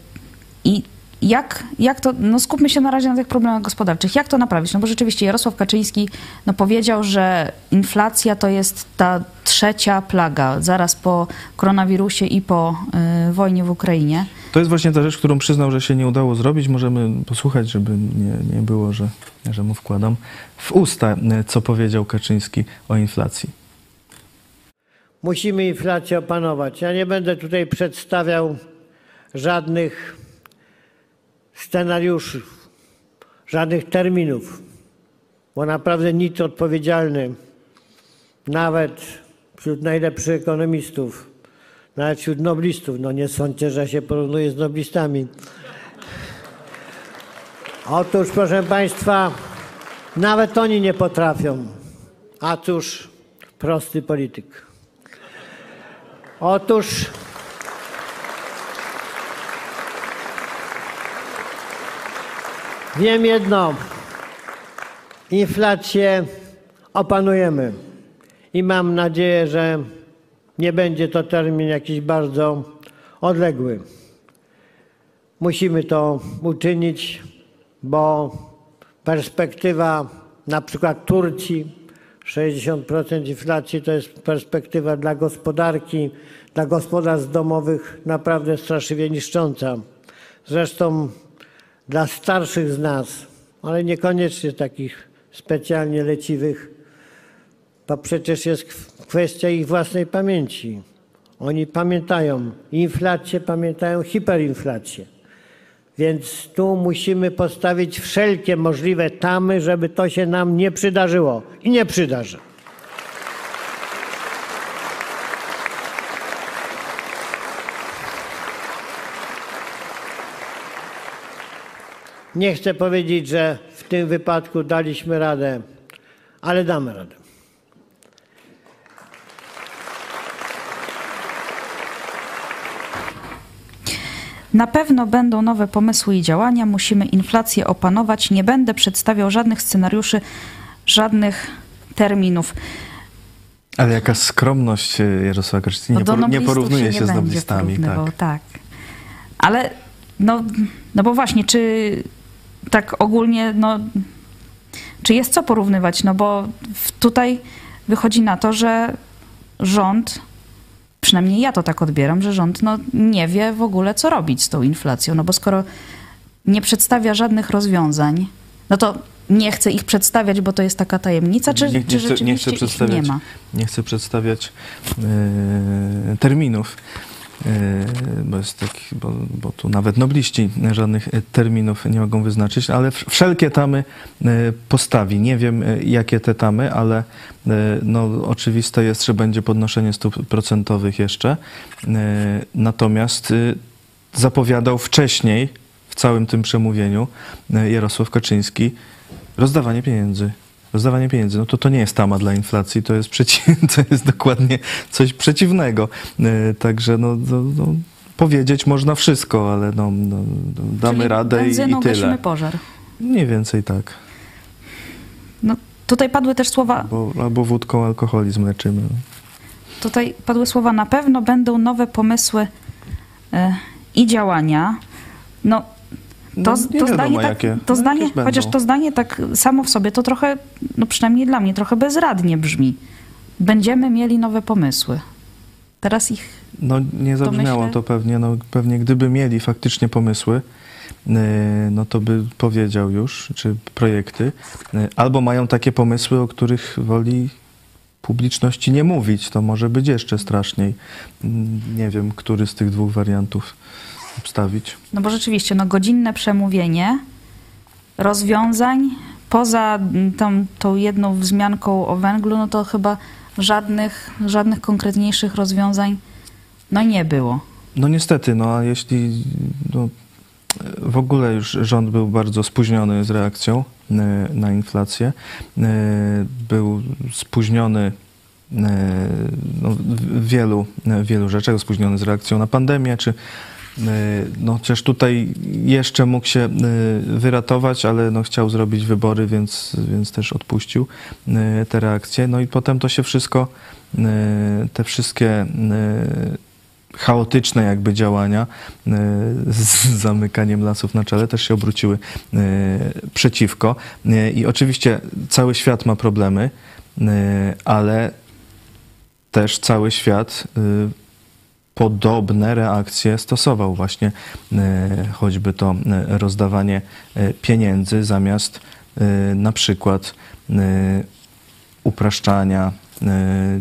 i jak, jak to, no skupmy się na razie na tych problemach gospodarczych. Jak to naprawić? No bo rzeczywiście Jarosław Kaczyński no powiedział, że inflacja to jest ta trzecia plaga, zaraz po koronawirusie i po e, wojnie w Ukrainie. To jest właśnie ta rzecz, którą przyznał, że się nie udało zrobić. Możemy posłuchać, żeby nie, nie było, że, że mu wkładam w usta, co powiedział Kaczyński o inflacji. Musimy inflację opanować. Ja nie będę tutaj przedstawiał żadnych scenariuszy, żadnych terminów, bo naprawdę nikt odpowiedzialny, nawet wśród najlepszych ekonomistów, nawet wśród noblistów, no nie sądźcie, że się porównuje z noblistami. Otóż, proszę Państwa, nawet oni nie potrafią. A cóż, prosty polityk. Otóż wiem jedno. Inflację opanujemy i mam nadzieję, że nie będzie to termin jakiś bardzo odległy. Musimy to uczynić, bo perspektywa na przykład Turcji 60% inflacji to jest perspektywa dla gospodarki, dla gospodarstw domowych naprawdę straszliwie niszcząca. zresztą dla starszych z nas, ale niekoniecznie takich specjalnie leciwych, to przecież jest kwestia ich własnej pamięci. Oni pamiętają inflację, pamiętają hiperinflację. Więc tu musimy postawić wszelkie możliwe tamy, żeby to się nam nie przydarzyło i nie przydarzy. Nie chcę powiedzieć, że w tym wypadku daliśmy radę, ale damy radę. Na pewno będą nowe pomysły i działania. Musimy inflację opanować. Nie będę przedstawiał żadnych scenariuszy, żadnych terminów. Ale jaka skromność e, Jarosława Kaczyńskiego. Nie, No do poru- nie porównuje się, z będzie noblistami. porównywał, Tak. tak. Ale no, no bo właśnie, czy tak ogólnie, no, czy jest co porównywać? No bo tutaj wychodzi na to, że rząd, przynajmniej ja to tak odbieram, że rząd no, nie wie w ogóle, co robić z tą inflacją. No bo skoro nie przedstawia żadnych rozwiązań, no to nie chce ich przedstawiać, bo to jest taka tajemnica, czy, nie, czy nie, chcę, rzeczywiście nie przedstawiać, nie ma? nie chcę przedstawiać e, terminów, bo, jest taki, bo, bo tu nawet nobliści żadnych e, terminów nie mogą wyznaczyć, ale wszelkie tamy e, postawi. Nie wiem, e, jakie te tamy, ale no, oczywiste jest, że będzie podnoszenie stóp procentowych jeszcze. Natomiast zapowiadał wcześniej w całym tym przemówieniu Jarosław Kaczyński rozdawanie pieniędzy. Rozdawanie pieniędzy, no to to nie jest tama dla inflacji, to jest, przeci- to jest dokładnie coś przeciwnego. E, Także no, no, no, powiedzieć można wszystko, ale no, no, no, damy Czyli radę i, i tyle. pożar. Mniej więcej tak. No, tutaj padły też słowa, Bo, albo wódką alkoholizm leczymy. tutaj padły słowa, na pewno będą nowe pomysły e, i działania. No, No, to zdanie, tak, jakie. to zdanie chociaż to zdanie tak samo w sobie, to trochę, no przynajmniej dla mnie, trochę bezradnie brzmi. Będziemy mieli nowe pomysły. Teraz ich No nie zabrzmiało myślę- to pewnie. No, pewnie gdyby mieli faktycznie pomysły, yy, no to by powiedział już, czy projekty, yy, albo mają takie pomysły, o których woli publiczności nie mówić. To może być jeszcze straszniej. Mm, Nie wiem, który z tych dwóch wariantów obstawić. No bo rzeczywiście, no godzinne przemówienie rozwiązań poza mm, tą, jedną wzmianką o węglu, no to chyba żadnych, żadnych konkretniejszych rozwiązań no nie było. No niestety, no a jeśli no, w ogóle już rząd był bardzo spóźniony z reakcją e, na inflację, e, był spóźniony e, no, w wielu, wielu rzeczach, spóźniony z reakcją na pandemię, czy no, chociaż tutaj jeszcze mógł się e, wyratować, ale no, chciał zrobić wybory, więc, więc też odpuścił e, te reakcje. No i potem to się wszystko, e, te wszystkie e, chaotyczne jakby działania e, z zamykaniem lasów na czele też się obróciły e, przeciwko. E, I oczywiście cały świat ma problemy, e, ale też cały świat e, podobne reakcje stosował właśnie e, choćby to e, rozdawanie e, pieniędzy zamiast na przykład upraszczania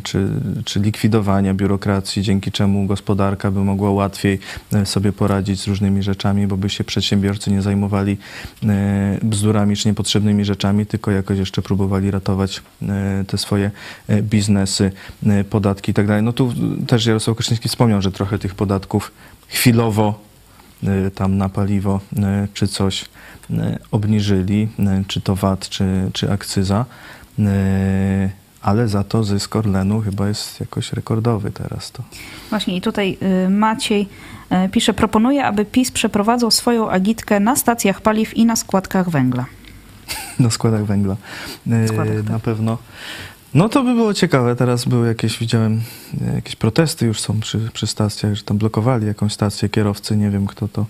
czy, czy likwidowania biurokracji, dzięki czemu gospodarka by mogła łatwiej e, sobie poradzić z różnymi rzeczami, bo by się przedsiębiorcy nie zajmowali e, bzdurami czy niepotrzebnymi rzeczami, tylko jakoś jeszcze próbowali ratować e, te swoje e, biznesy, e, podatki i tak. No tu też Jarosław Kaczyński wspomniał, że trochę tych podatków chwilowo e, tam na paliwo e, czy coś e, obniżyli, e, czy to VAT, czy, czy akcyza. Ale za to zysk Orlenu chyba jest jakoś rekordowy teraz. To. Właśnie i tutaj y, Maciej y, pisze, proponuje, aby PiS przeprowadzał swoją agitkę na stacjach paliw i na składkach węgla. Na składach węgla. Składach, tak. Na pewno. No to by było ciekawe. Teraz były jakieś, widziałem, jakieś protesty już są przy, przy stacjach, że tam blokowali jakąś stację kierowcy. Nie wiem, kto to,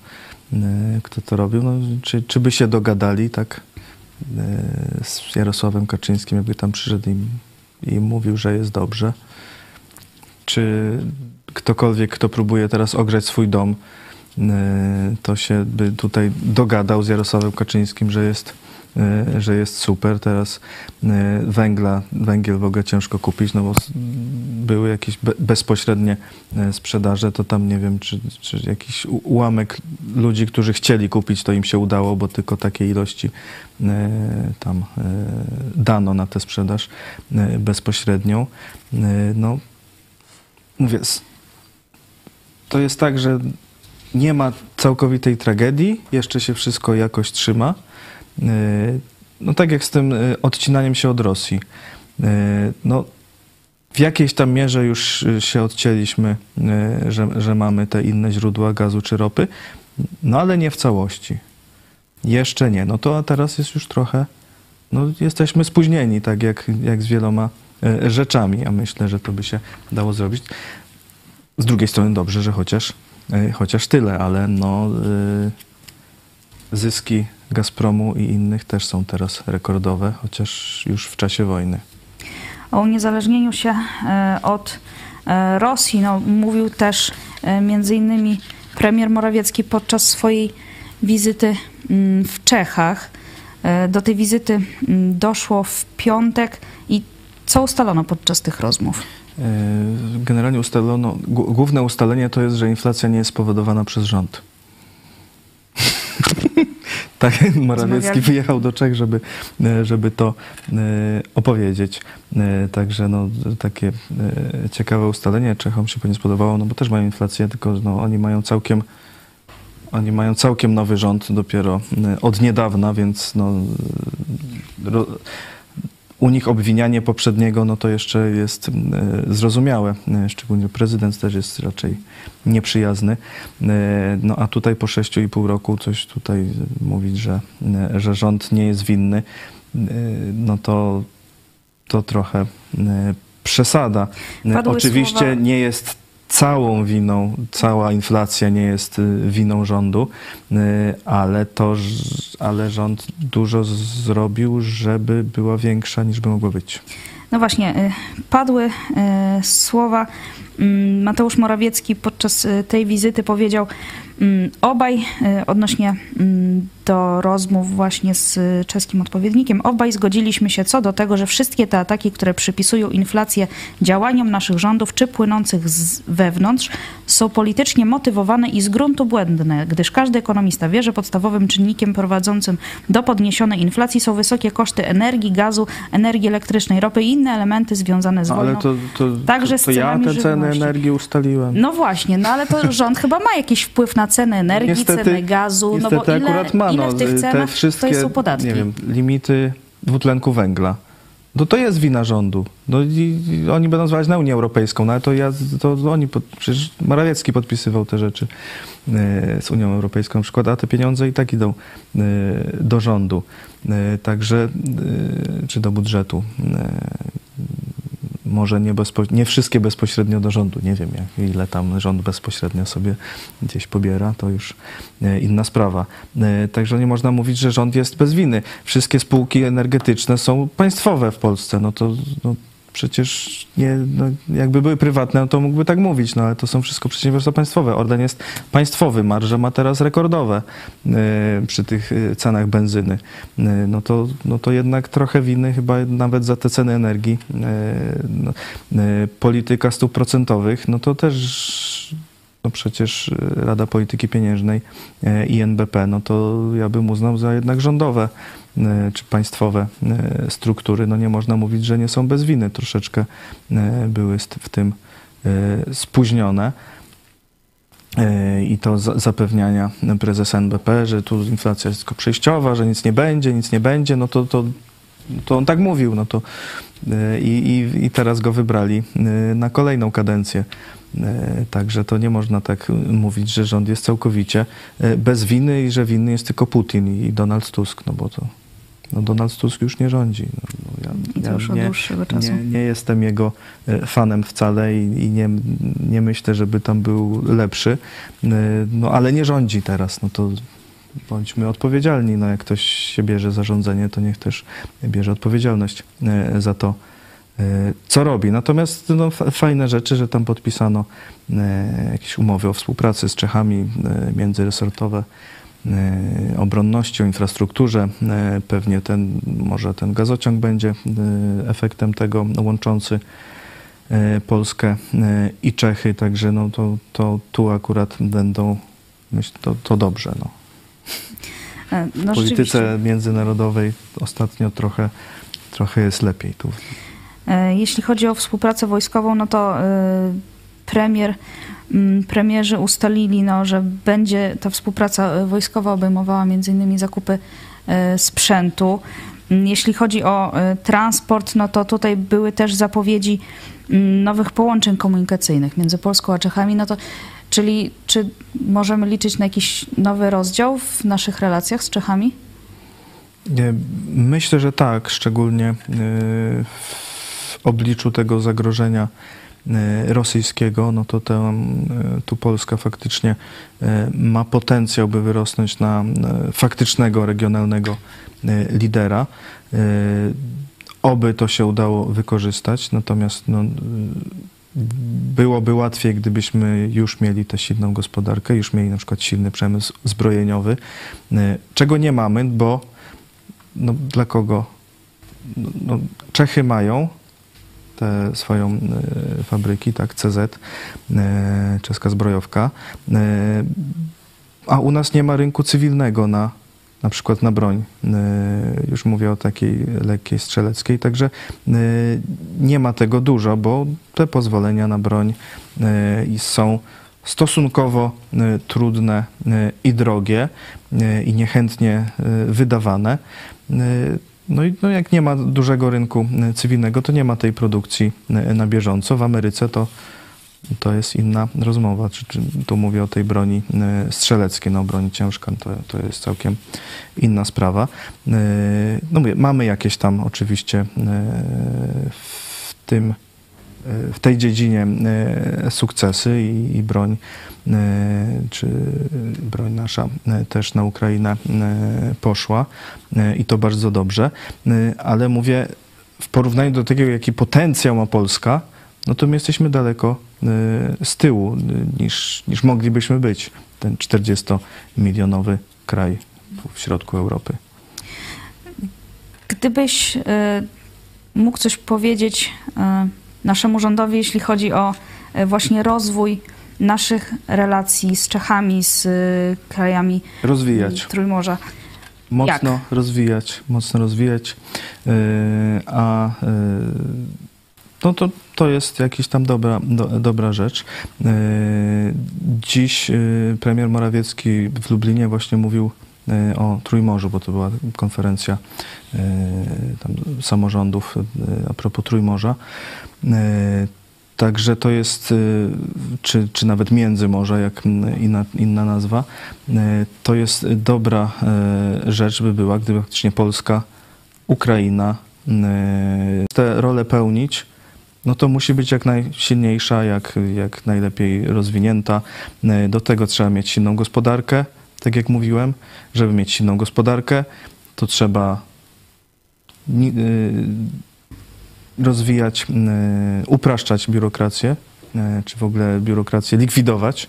kto to robił. No, czy, czy by się dogadali tak z Jarosławem Kaczyńskim, jakby tam przyszedł im i mówił, że jest dobrze. Czy ktokolwiek, kto próbuje teraz ogrzać swój dom, to się by tutaj dogadał z Jarosławem Kaczyńskim, że jest, że jest super. Teraz e, węgla, węgiel w ogóle ciężko kupić, no bo były jakieś be, bezpośrednie e, sprzedaże, to tam nie wiem, czy, czy jakiś ułamek ludzi, którzy chcieli kupić, to im się udało, bo tylko takiej ilości tam dano na tę sprzedaż bezpośrednią. No, mówię, to jest tak, że nie ma całkowitej tragedii, jeszcze się wszystko jakoś trzyma. Yy, No tak jak z tym yy, odcinaniem się od Rosji. Yy, No, w jakiejś tam mierze już yy, się odcięliśmy, yy, że, że mamy te inne źródła gazu czy ropy, no ale nie w całości. Jeszcze nie. No to a teraz jest już trochę, no jesteśmy spóźnieni, tak jak, jak z wieloma yy, rzeczami, a myślę, że to by się dało zrobić. Z drugiej strony dobrze, że chociaż, y, chociaż tyle, ale no, y, zyski Gazpromu i innych też są teraz rekordowe, chociaż już w czasie wojny. O uniezależnieniu się e, od e, Rosji no, mówił też e, między innymi premier Morawiecki podczas swojej wizyty mm, w Czechach. Do tej wizyty mm, doszło w piątek i co ustalono podczas tych rozmów? Generalnie ustalono, gł- główne ustalenie to jest, że inflacja nie jest spowodowana przez rząd. tak, Morawiecki wyjechał do Czech, żeby, y, żeby to y, opowiedzieć. Y, Także no, takie ciekawe ustalenie. Czechom się pewnie spodobało, no bo też mają inflację, tylko no, oni mają całkiem oni mają całkiem nowy rząd dopiero od niedawna, więc no, ro, u nich obwinianie poprzedniego, no to jeszcze jest e, zrozumiałe. E, Szczególnie prezydent też jest raczej nieprzyjazny. E, No a tutaj po 6,5 roku coś tutaj mówić, że, że rząd nie jest winny, no to, to trochę przesada. Padły Oczywiście słowa- nie jest całą winą, cała inflacja nie jest y, winą rządu, y, ale to, ale rząd dużo zrobił, żeby była większa niż by mogła być. No właśnie, y, padły słowa. Mm, Mateusz Morawiecki podczas tej wizyty powiedział obaj y, odnośnie mm, do rozmów właśnie z czeskim odpowiednikiem, obaj zgodziliśmy się co do tego, że wszystkie te ataki, które przypisują inflację działaniom naszych rządów czy płynących z wewnątrz, są politycznie motywowane i z gruntu błędne, gdyż każdy ekonomista wie, że podstawowym czynnikiem prowadzącym do podniesionej inflacji są wysokie koszty energii, gazu, energii elektrycznej, ropy i inne elementy związane z No, wojną. ale to, to, Także to, to ja te ceny energii ustaliłem. No właśnie, no ale to rząd chyba ma jakiś wpływ na ceny energii, Niestety- ceny gazu, no bo Niestety ile, akurat ma, ile no, w tych te cenach wszystkie, to są podatki? nie wiem, limity dwutlenku węgla. No to jest wina rządu. No i, oni będą zwać na Unię Europejską, no ale to ja, to oni, pod, przecież Morawiecki podpisywał te rzeczy e, z Unią Europejską na przykład, a te pieniądze i tak idą e, do rządu. E, Także, czy do budżetu. Może nie, bezpo, nie wszystkie bezpośrednio do rządu. Nie wiem, jak, ile tam rząd bezpośrednio sobie gdzieś pobiera, to już e, inna sprawa. E, Także nie można mówić, że rząd jest bez winy. Wszystkie spółki energetyczne są państwowe w Polsce. No to no, przecież nie, no, jakby były prywatne, no to mógłby tak mówić, no ale to są wszystko przedsiębiorstwa państwowe. Orlen jest państwowy, marże ma teraz rekordowe e, przy tych e, cenach benzyny. E, no, to, no to jednak trochę winy chyba nawet za te ceny energii. No, polityka stóp procentowych, no to też no przecież Rada Polityki Pieniężnej i NBP, no to ja bym uznał za jednak rządowe czy państwowe e, struktury. No nie można mówić, że nie są bez winy. Troszeczkę e, były w tym e, spóźnione. E, I to za- zapewniania prezesa NBP, że tu inflacja jest tylko przejściowa, że nic nie będzie, nic nie będzie, no to, to, to on tak mówił. No to, e, i, i, I teraz go wybrali e, na kolejną kadencję. E, Także to nie można tak mówić, że rząd jest całkowicie e, bez winy i że winny jest tylko Putin i Donald Tusk, no bo to no Donald Tusk już nie rządzi. No, no ja, już od nie, dłuższego czasu. nie, nie jestem jego e, fanem wcale i, i nie, nie myślę, żeby tam był lepszy, E, no ale nie rządzi teraz, no to bądźmy odpowiedzialni. No jak ktoś się bierze za rządzenie, to niech też bierze odpowiedzialność e, za to, co robi. Natomiast no, fajne rzeczy, że tam podpisano jakieś umowy o współpracy z Czechami międzyresortowe obronności, o infrastrukturze. Pewnie ten, może ten gazociąg będzie efektem tego łączący Polskę i Czechy, także no to, to tu akurat będą, myślę, to, to dobrze. No. No, W polityce międzynarodowej ostatnio trochę, trochę jest lepiej tu. Jeśli chodzi o współpracę wojskową, no to premier, premierzy ustalili, no, że będzie ta współpraca wojskowa obejmowała m.in. zakupy sprzętu. Jeśli chodzi o transport, no to tutaj były też zapowiedzi nowych połączeń komunikacyjnych między Polską a Czechami, no to czyli czy możemy liczyć na jakiś nowy rozdział w naszych relacjach z Czechami? Myślę, że tak, szczególnie w obliczu tego zagrożenia rosyjskiego, no to tam, tu Polska faktycznie ma potencjał, by wyrosnąć na faktycznego regionalnego lidera. Oby to się udało wykorzystać, natomiast no, byłoby łatwiej, gdybyśmy już mieli tę silną gospodarkę, już mieli na przykład silny przemysł zbrojeniowy, czego nie mamy, bo no, dla kogo? No, Czechy mają te swoją fabryki, tak, CZ, czeska zbrojowka, a u nas nie ma rynku cywilnego na na przykład na broń. Już mówię o takiej lekkiej strzeleckiej, także nie ma tego dużo, bo te pozwolenia na broń są stosunkowo trudne i drogie i niechętnie wydawane. No i no jak nie ma dużego rynku cywilnego, to nie ma tej produkcji na bieżąco. W Ameryce to to jest inna rozmowa. Czy, czy, tu mówię o tej broni strzeleckiej, no broni ciężka, to, to jest całkiem inna sprawa. No mówię, mamy jakieś tam oczywiście w tym, w tej dziedzinie sukcesy i, i broń, czy broń nasza też na Ukrainę poszła i to bardzo dobrze, ale mówię, w porównaniu do tego, jaki potencjał ma Polska, no to my jesteśmy daleko z tyłu niż, niż moglibyśmy być, ten 40-milionowy kraj w środku Europy. Gdybyś mógł coś powiedzieć naszemu rządowi, jeśli chodzi o właśnie rozwój naszych relacji z Czechami, z krajami rozwijać. Trójmorza. Mocno Jak? rozwijać, mocno rozwijać, a no to, to jest jakaś tam dobra, do, dobra rzecz. Dziś premier Morawiecki w Lublinie właśnie mówił o Trójmorzu, bo to była konferencja tam samorządów a propos Trójmorza. Także to jest, czy, czy nawet Międzymorze, jak inna, inna nazwa, to jest dobra rzecz by była, gdyby faktycznie Polska, Ukraina tę rolę pełnić, no to musi być jak najsilniejsza, jak, jak najlepiej rozwinięta. Do tego trzeba mieć silną gospodarkę, tak jak mówiłem. Żeby mieć silną gospodarkę, to trzeba rozwijać, upraszczać biurokrację, czy w ogóle biurokrację likwidować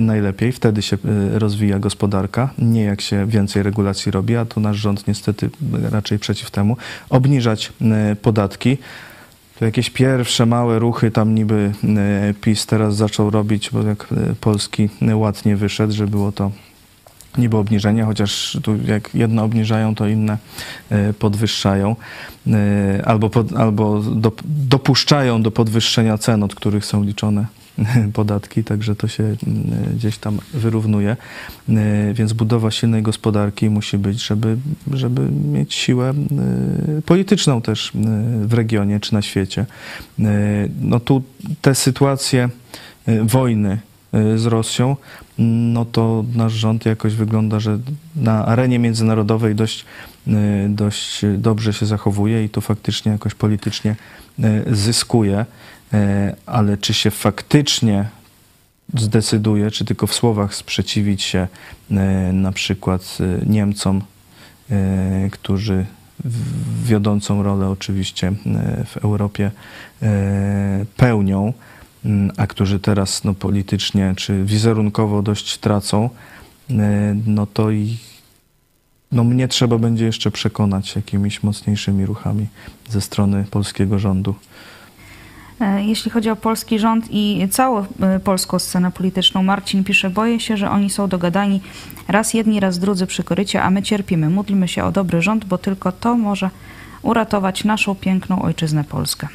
najlepiej. Wtedy się rozwija gospodarka, nie jak się więcej regulacji robi, a tu nasz rząd niestety raczej przeciw temu. Obniżać podatki. To jakieś pierwsze małe ruchy tam niby PiS teraz zaczął robić, bo jak polski ład nie wyszedł, że było to niby obniżenie, chociaż tu jak jedno obniżają, to inne podwyższają albo, pod, albo do, dopuszczają do podwyższenia cen, od których są liczone podatki, także to się gdzieś tam wyrównuje. Więc budowa silnej gospodarki musi być, żeby, żeby mieć siłę polityczną też w regionie czy na świecie. No tu te sytuacje wojny z Rosją, no to nasz rząd jakoś wygląda, że na arenie międzynarodowej dość, dość dobrze się zachowuje i to faktycznie jakoś politycznie zyskuje. Ale czy się faktycznie zdecyduje, czy tylko w słowach sprzeciwić się na przykład Niemcom, którzy wiodącą rolę oczywiście w Europie pełnią, a którzy teraz no, politycznie czy wizerunkowo dość tracą, e, no to no mnie trzeba będzie jeszcze przekonać jakimiś mocniejszymi ruchami ze strony polskiego rządu. E, Jeśli chodzi o polski rząd i całą e, polską scenę polityczną, Marcin pisze, boję się, że oni są dogadani raz jedni, raz drudzy przy korycie, a my cierpimy. Módlmy się o dobry rząd, bo tylko to może uratować naszą piękną ojczyznę Polskę.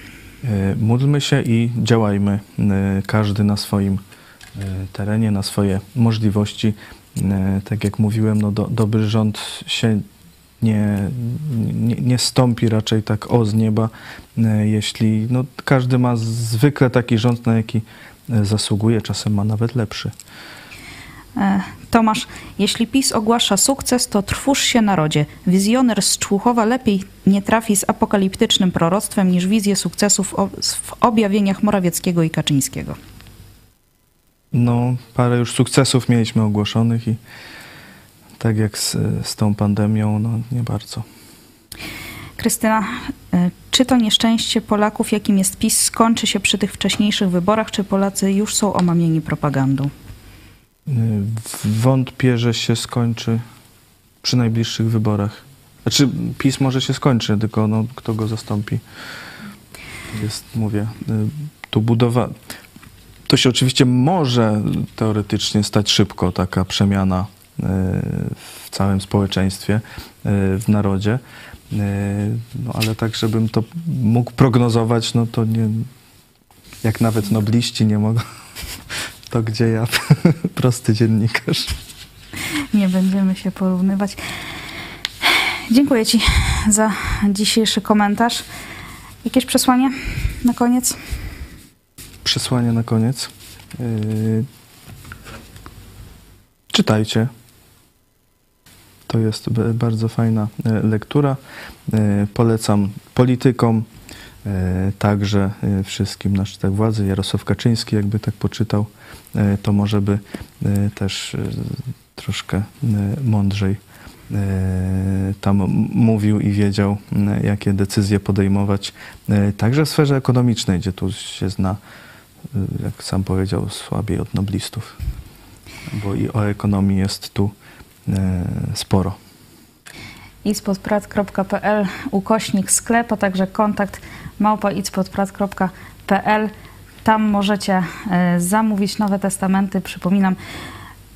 E, Módlmy się i działajmy, e, każdy na swoim e, terenie, na swoje możliwości. Tak jak mówiłem, no do, dobry rząd się nie, nie, nie stąpi raczej tak o z nieba, jeśli no, każdy ma zwykle taki rząd, na jaki zasługuje, czasem ma nawet lepszy. E, Tomasz, jeśli PiS ogłasza sukces, to trwóż się narodzie. Wizjoner z Człuchowa lepiej nie trafi z apokaliptycznym proroctwem niż wizję sukcesów w objawieniach Morawieckiego i Kaczyńskiego. No, parę już sukcesów mieliśmy ogłoszonych i tak jak z, z tą pandemią, no nie bardzo. Krystyna, e, czy to nieszczęście Polaków, jakim jest PiS, skończy się przy tych wcześniejszych wyborach, czy Polacy już są omamieni propagandą? Y, Wątpię, że się skończy przy najbliższych wyborach. Znaczy, PiS może się skończy, tylko no, kto go zastąpi. Jest, mówię, y, tu budowa. To się oczywiście może teoretycznie stać szybko, taka przemiana y, w całym społeczeństwie, w narodzie. No, ale tak, żebym to mógł prognozować, no to nie. Jak nawet nobliści nie mogą. To gdzie ja, prosty dziennikarz. Nie będziemy się porównywać. Dziękuję Ci za dzisiejszy komentarz. Jakieś przesłanie na koniec? Przesłanie na koniec. Yy, czytajcie. To jest bardzo fajna e, lektura. E, Polecam politykom, także e, wszystkim na szczytach władzy. Jarosław Kaczyński, jakby tak poczytał, e, to może by e, też e, troszkę e, mądrzej e, tam mówił i wiedział, jakie decyzje podejmować, e, także w sferze ekonomicznej, gdzie tu się zna, e, jak sam powiedział, słabiej od noblistów, bo i o ekonomii jest tu e, sporo. ispodprat.pl ukośnik sklep, a także kontakt małpa ispodprat.pl. Tam możecie e, zamówić Nowe Testamenty. Przypominam,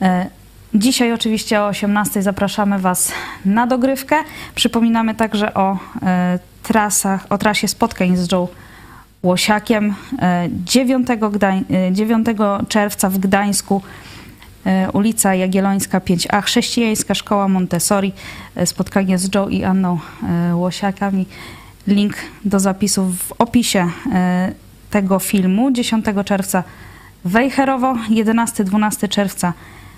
e, dzisiaj oczywiście o 18 zapraszamy Was na dogrywkę. Przypominamy także o e, trasach, o trasie spotkań z Joe Łosiakiem e, 9, Gdań, e, 9 czerwca w Gdańsku. Ulica Jagiellońska 5A, Chrześcijańska Szkoła Montessori, spotkanie z Joe i Anną Łosiakami. Link do zapisów w opisie e, tego filmu. 10 czerwca Wejherowo, 11-12 czerwca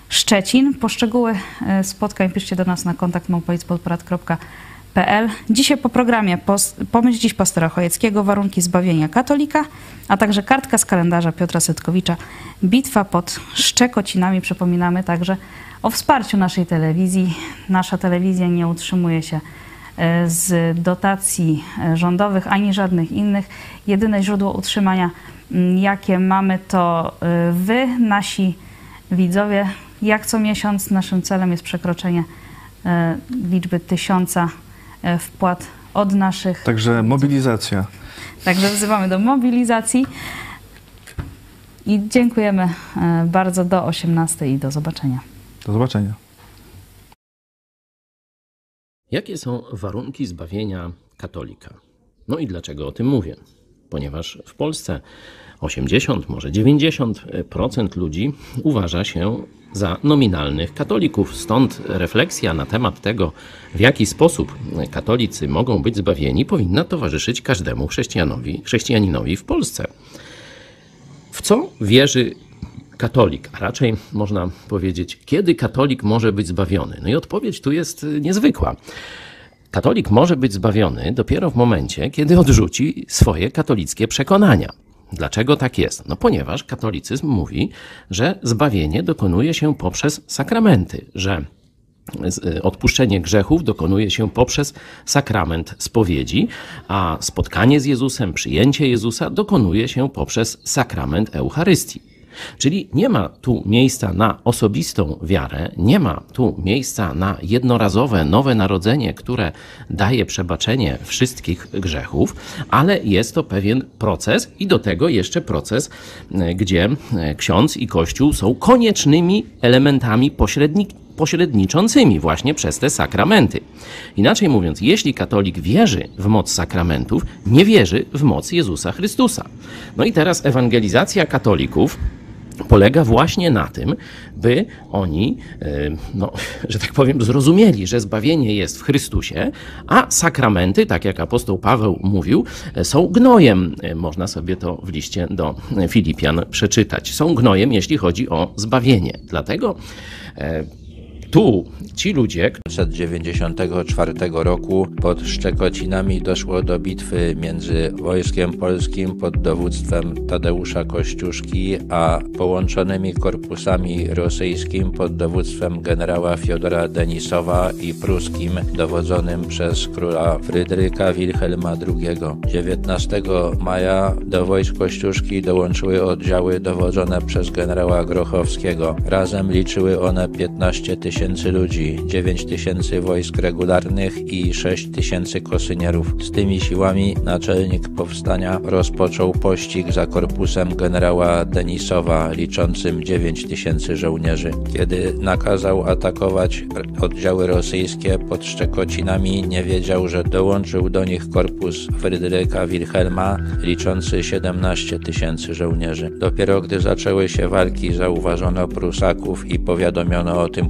Szczecin. Poszczegóły e, spotkań piszcie do nas na kontakt małpolicpodprat.pl. Dzisiaj po programie Pomyśl dziś pastora Chojeckiego, warunki zbawienia katolika, a także kartka z kalendarza Piotra Setkowicza, bitwa pod Szczekocinami. Przypominamy także o wsparciu naszej telewizji. Nasza telewizja nie utrzymuje się z dotacji e, rządowych ani żadnych innych. Jedyne źródło utrzymania, m, jakie mamy, to e, wy, nasi widzowie. Jak co miesiąc naszym celem jest przekroczenie e, liczby tysiąca e, wpłat od naszych. Także mobilizacja. Także wzywamy do mobilizacji. I dziękujemy e, bardzo do 18 i do zobaczenia. Do zobaczenia. Jakie są warunki zbawienia katolika? No i dlaczego o tym mówię? Ponieważ w Polsce 80, może 90% ludzi uważa się za nominalnych katolików. Stąd refleksja na temat tego, w jaki sposób katolicy mogą być zbawieni, powinna towarzyszyć każdemu chrześcijanowi, chrześcijaninowi w Polsce. W co wierzy katolik, a raczej można powiedzieć, kiedy katolik może być zbawiony? No i odpowiedź tu jest y, niezwykła. Katolik może być zbawiony dopiero w momencie, kiedy odrzuci swoje katolickie przekonania. Dlaczego tak jest? No ponieważ katolicyzm mówi, że zbawienie dokonuje się poprzez sakramenty, że z- odpuszczenie grzechów dokonuje się poprzez sakrament spowiedzi, a spotkanie z Jezusem, przyjęcie Jezusa dokonuje się poprzez sakrament Eucharystii. Czyli nie ma tu miejsca na osobistą wiarę, nie ma tu miejsca na jednorazowe nowe narodzenie, które daje przebaczenie wszystkich grzechów, ale jest to pewien proces i do tego jeszcze proces, e, gdzie e, ksiądz i kościół są koniecznymi elementami pośredni pośredniczącymi właśnie przez te sakramenty. Inaczej mówiąc, jeśli katolik wierzy w moc sakramentów, nie wierzy w moc Jezusa Chrystusa. No i teraz ewangelizacja katolików polega właśnie na tym, by oni, e, no, że tak powiem, zrozumieli, że zbawienie jest w Chrystusie, a sakramenty, tak jak apostoł Paweł mówił, e, są gnojem. E, Można sobie to w liście do Filipian przeczytać. Są gnojem, jeśli chodzi o zbawienie. Dlatego tu ci ludzie, 1994 roku pod Szczekocinami doszło do bitwy między wojskiem polskim pod dowództwem Tadeusza Kościuszki, a połączonymi korpusami rosyjskim pod dowództwem generała Fiodora Denisowa i pruskim dowodzonym przez króla Fryderyka Wilhelma II. 19 maja do wojsk Kościuszki dołączyły oddziały dowodzone przez generała Grochowskiego. Razem liczyły one 15 tysięcy ludzi, 9 tysięcy wojsk regularnych i 6 tysięcy kosynierów. Z tymi siłami naczelnik powstania rozpoczął pościg za korpusem generała Denisowa, liczącym 9 tysięcy żołnierzy. Kiedy nakazał atakować oddziały rosyjskie pod Szczekocinami, nie wiedział, że dołączył do nich korpus Fryderyka Wilhelma, liczący 17 tysięcy żołnierzy. Dopiero gdy zaczęły się walki, zauważono Prusaków i powiadomiono o tym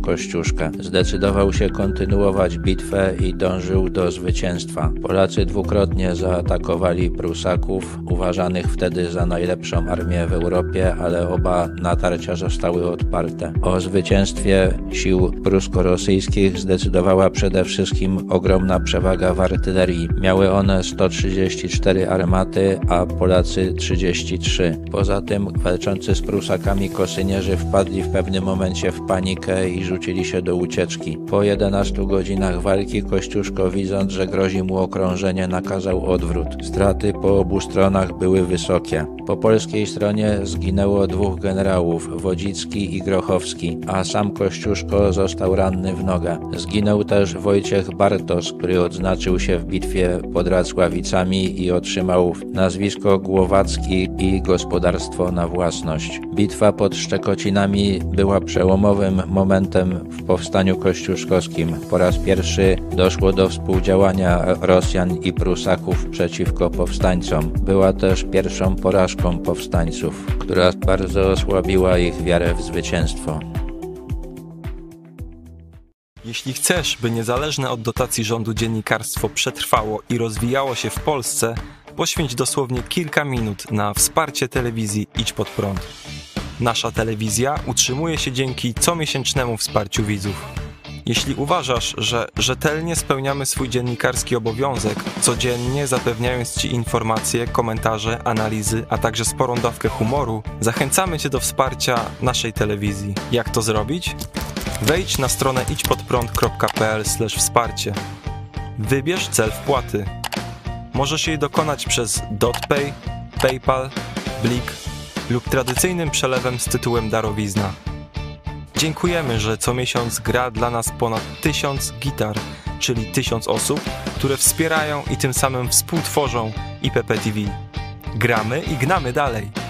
Zdecydował się kontynuować bitwę i dążył do zwycięstwa. Polacy dwukrotnie zaatakowali Prusaków, uważanych wtedy za najlepszą armię w Europie, ale oba natarcia zostały odparte. O zwycięstwie sił prusko-rosyjskich zdecydowała przede wszystkim ogromna przewaga w artylerii. Miały one 134 armaty, a Polacy 33. Poza tym walczący z Prusakami kosynierzy wpadli w pewnym momencie w panikę i rzucili się do ucieczki. Po 11 godzinach walki Kościuszko, widząc, że grozi mu okrążenie, nakazał odwrót. Straty po obu stronach były wysokie. Po polskiej stronie zginęło dwóch generałów, Wodzicki i Grochowski, a sam Kościuszko został ranny w nogę. Zginął też Wojciech Bartos, który odznaczył się w bitwie pod Racławicami i otrzymał nazwisko Głowacki i gospodarstwo na własność. Bitwa pod Szczekocinami była przełomowym momentem w powstaniu kościuszkowskim. Po raz pierwszy doszło do współdziałania Rosjan i Prusaków przeciwko powstańcom. Była też pierwszą porażką powstańców, która bardzo osłabiła ich wiarę w zwycięstwo. Jeśli chcesz, by niezależne od dotacji rządu dziennikarstwo przetrwało i rozwijało się w Polsce, poświęć dosłownie kilka minut na wsparcie telewizji Idź Pod Prąd. Nasza telewizja utrzymuje się dzięki comiesięcznemu wsparciu widzów. Jeśli uważasz, że rzetelnie spełniamy swój dziennikarski obowiązek, codziennie zapewniając Ci informacje, komentarze, analizy, a także sporą dawkę humoru, zachęcamy Cię do wsparcia naszej telewizji. Jak to zrobić? Wejdź na stronę idźpodprąd.pl wsparcie. Wybierz cel wpłaty. Możesz jej dokonać przez DotPay, PayPal, Blik lub tradycyjnym przelewem z tytułem darowizna. Dziękujemy, że co miesiąc gra dla nas ponad tysiąc gitar, czyli tysiąc osób, które wspierają i tym samym współtworzą IPP TV. Gramy i gnamy dalej.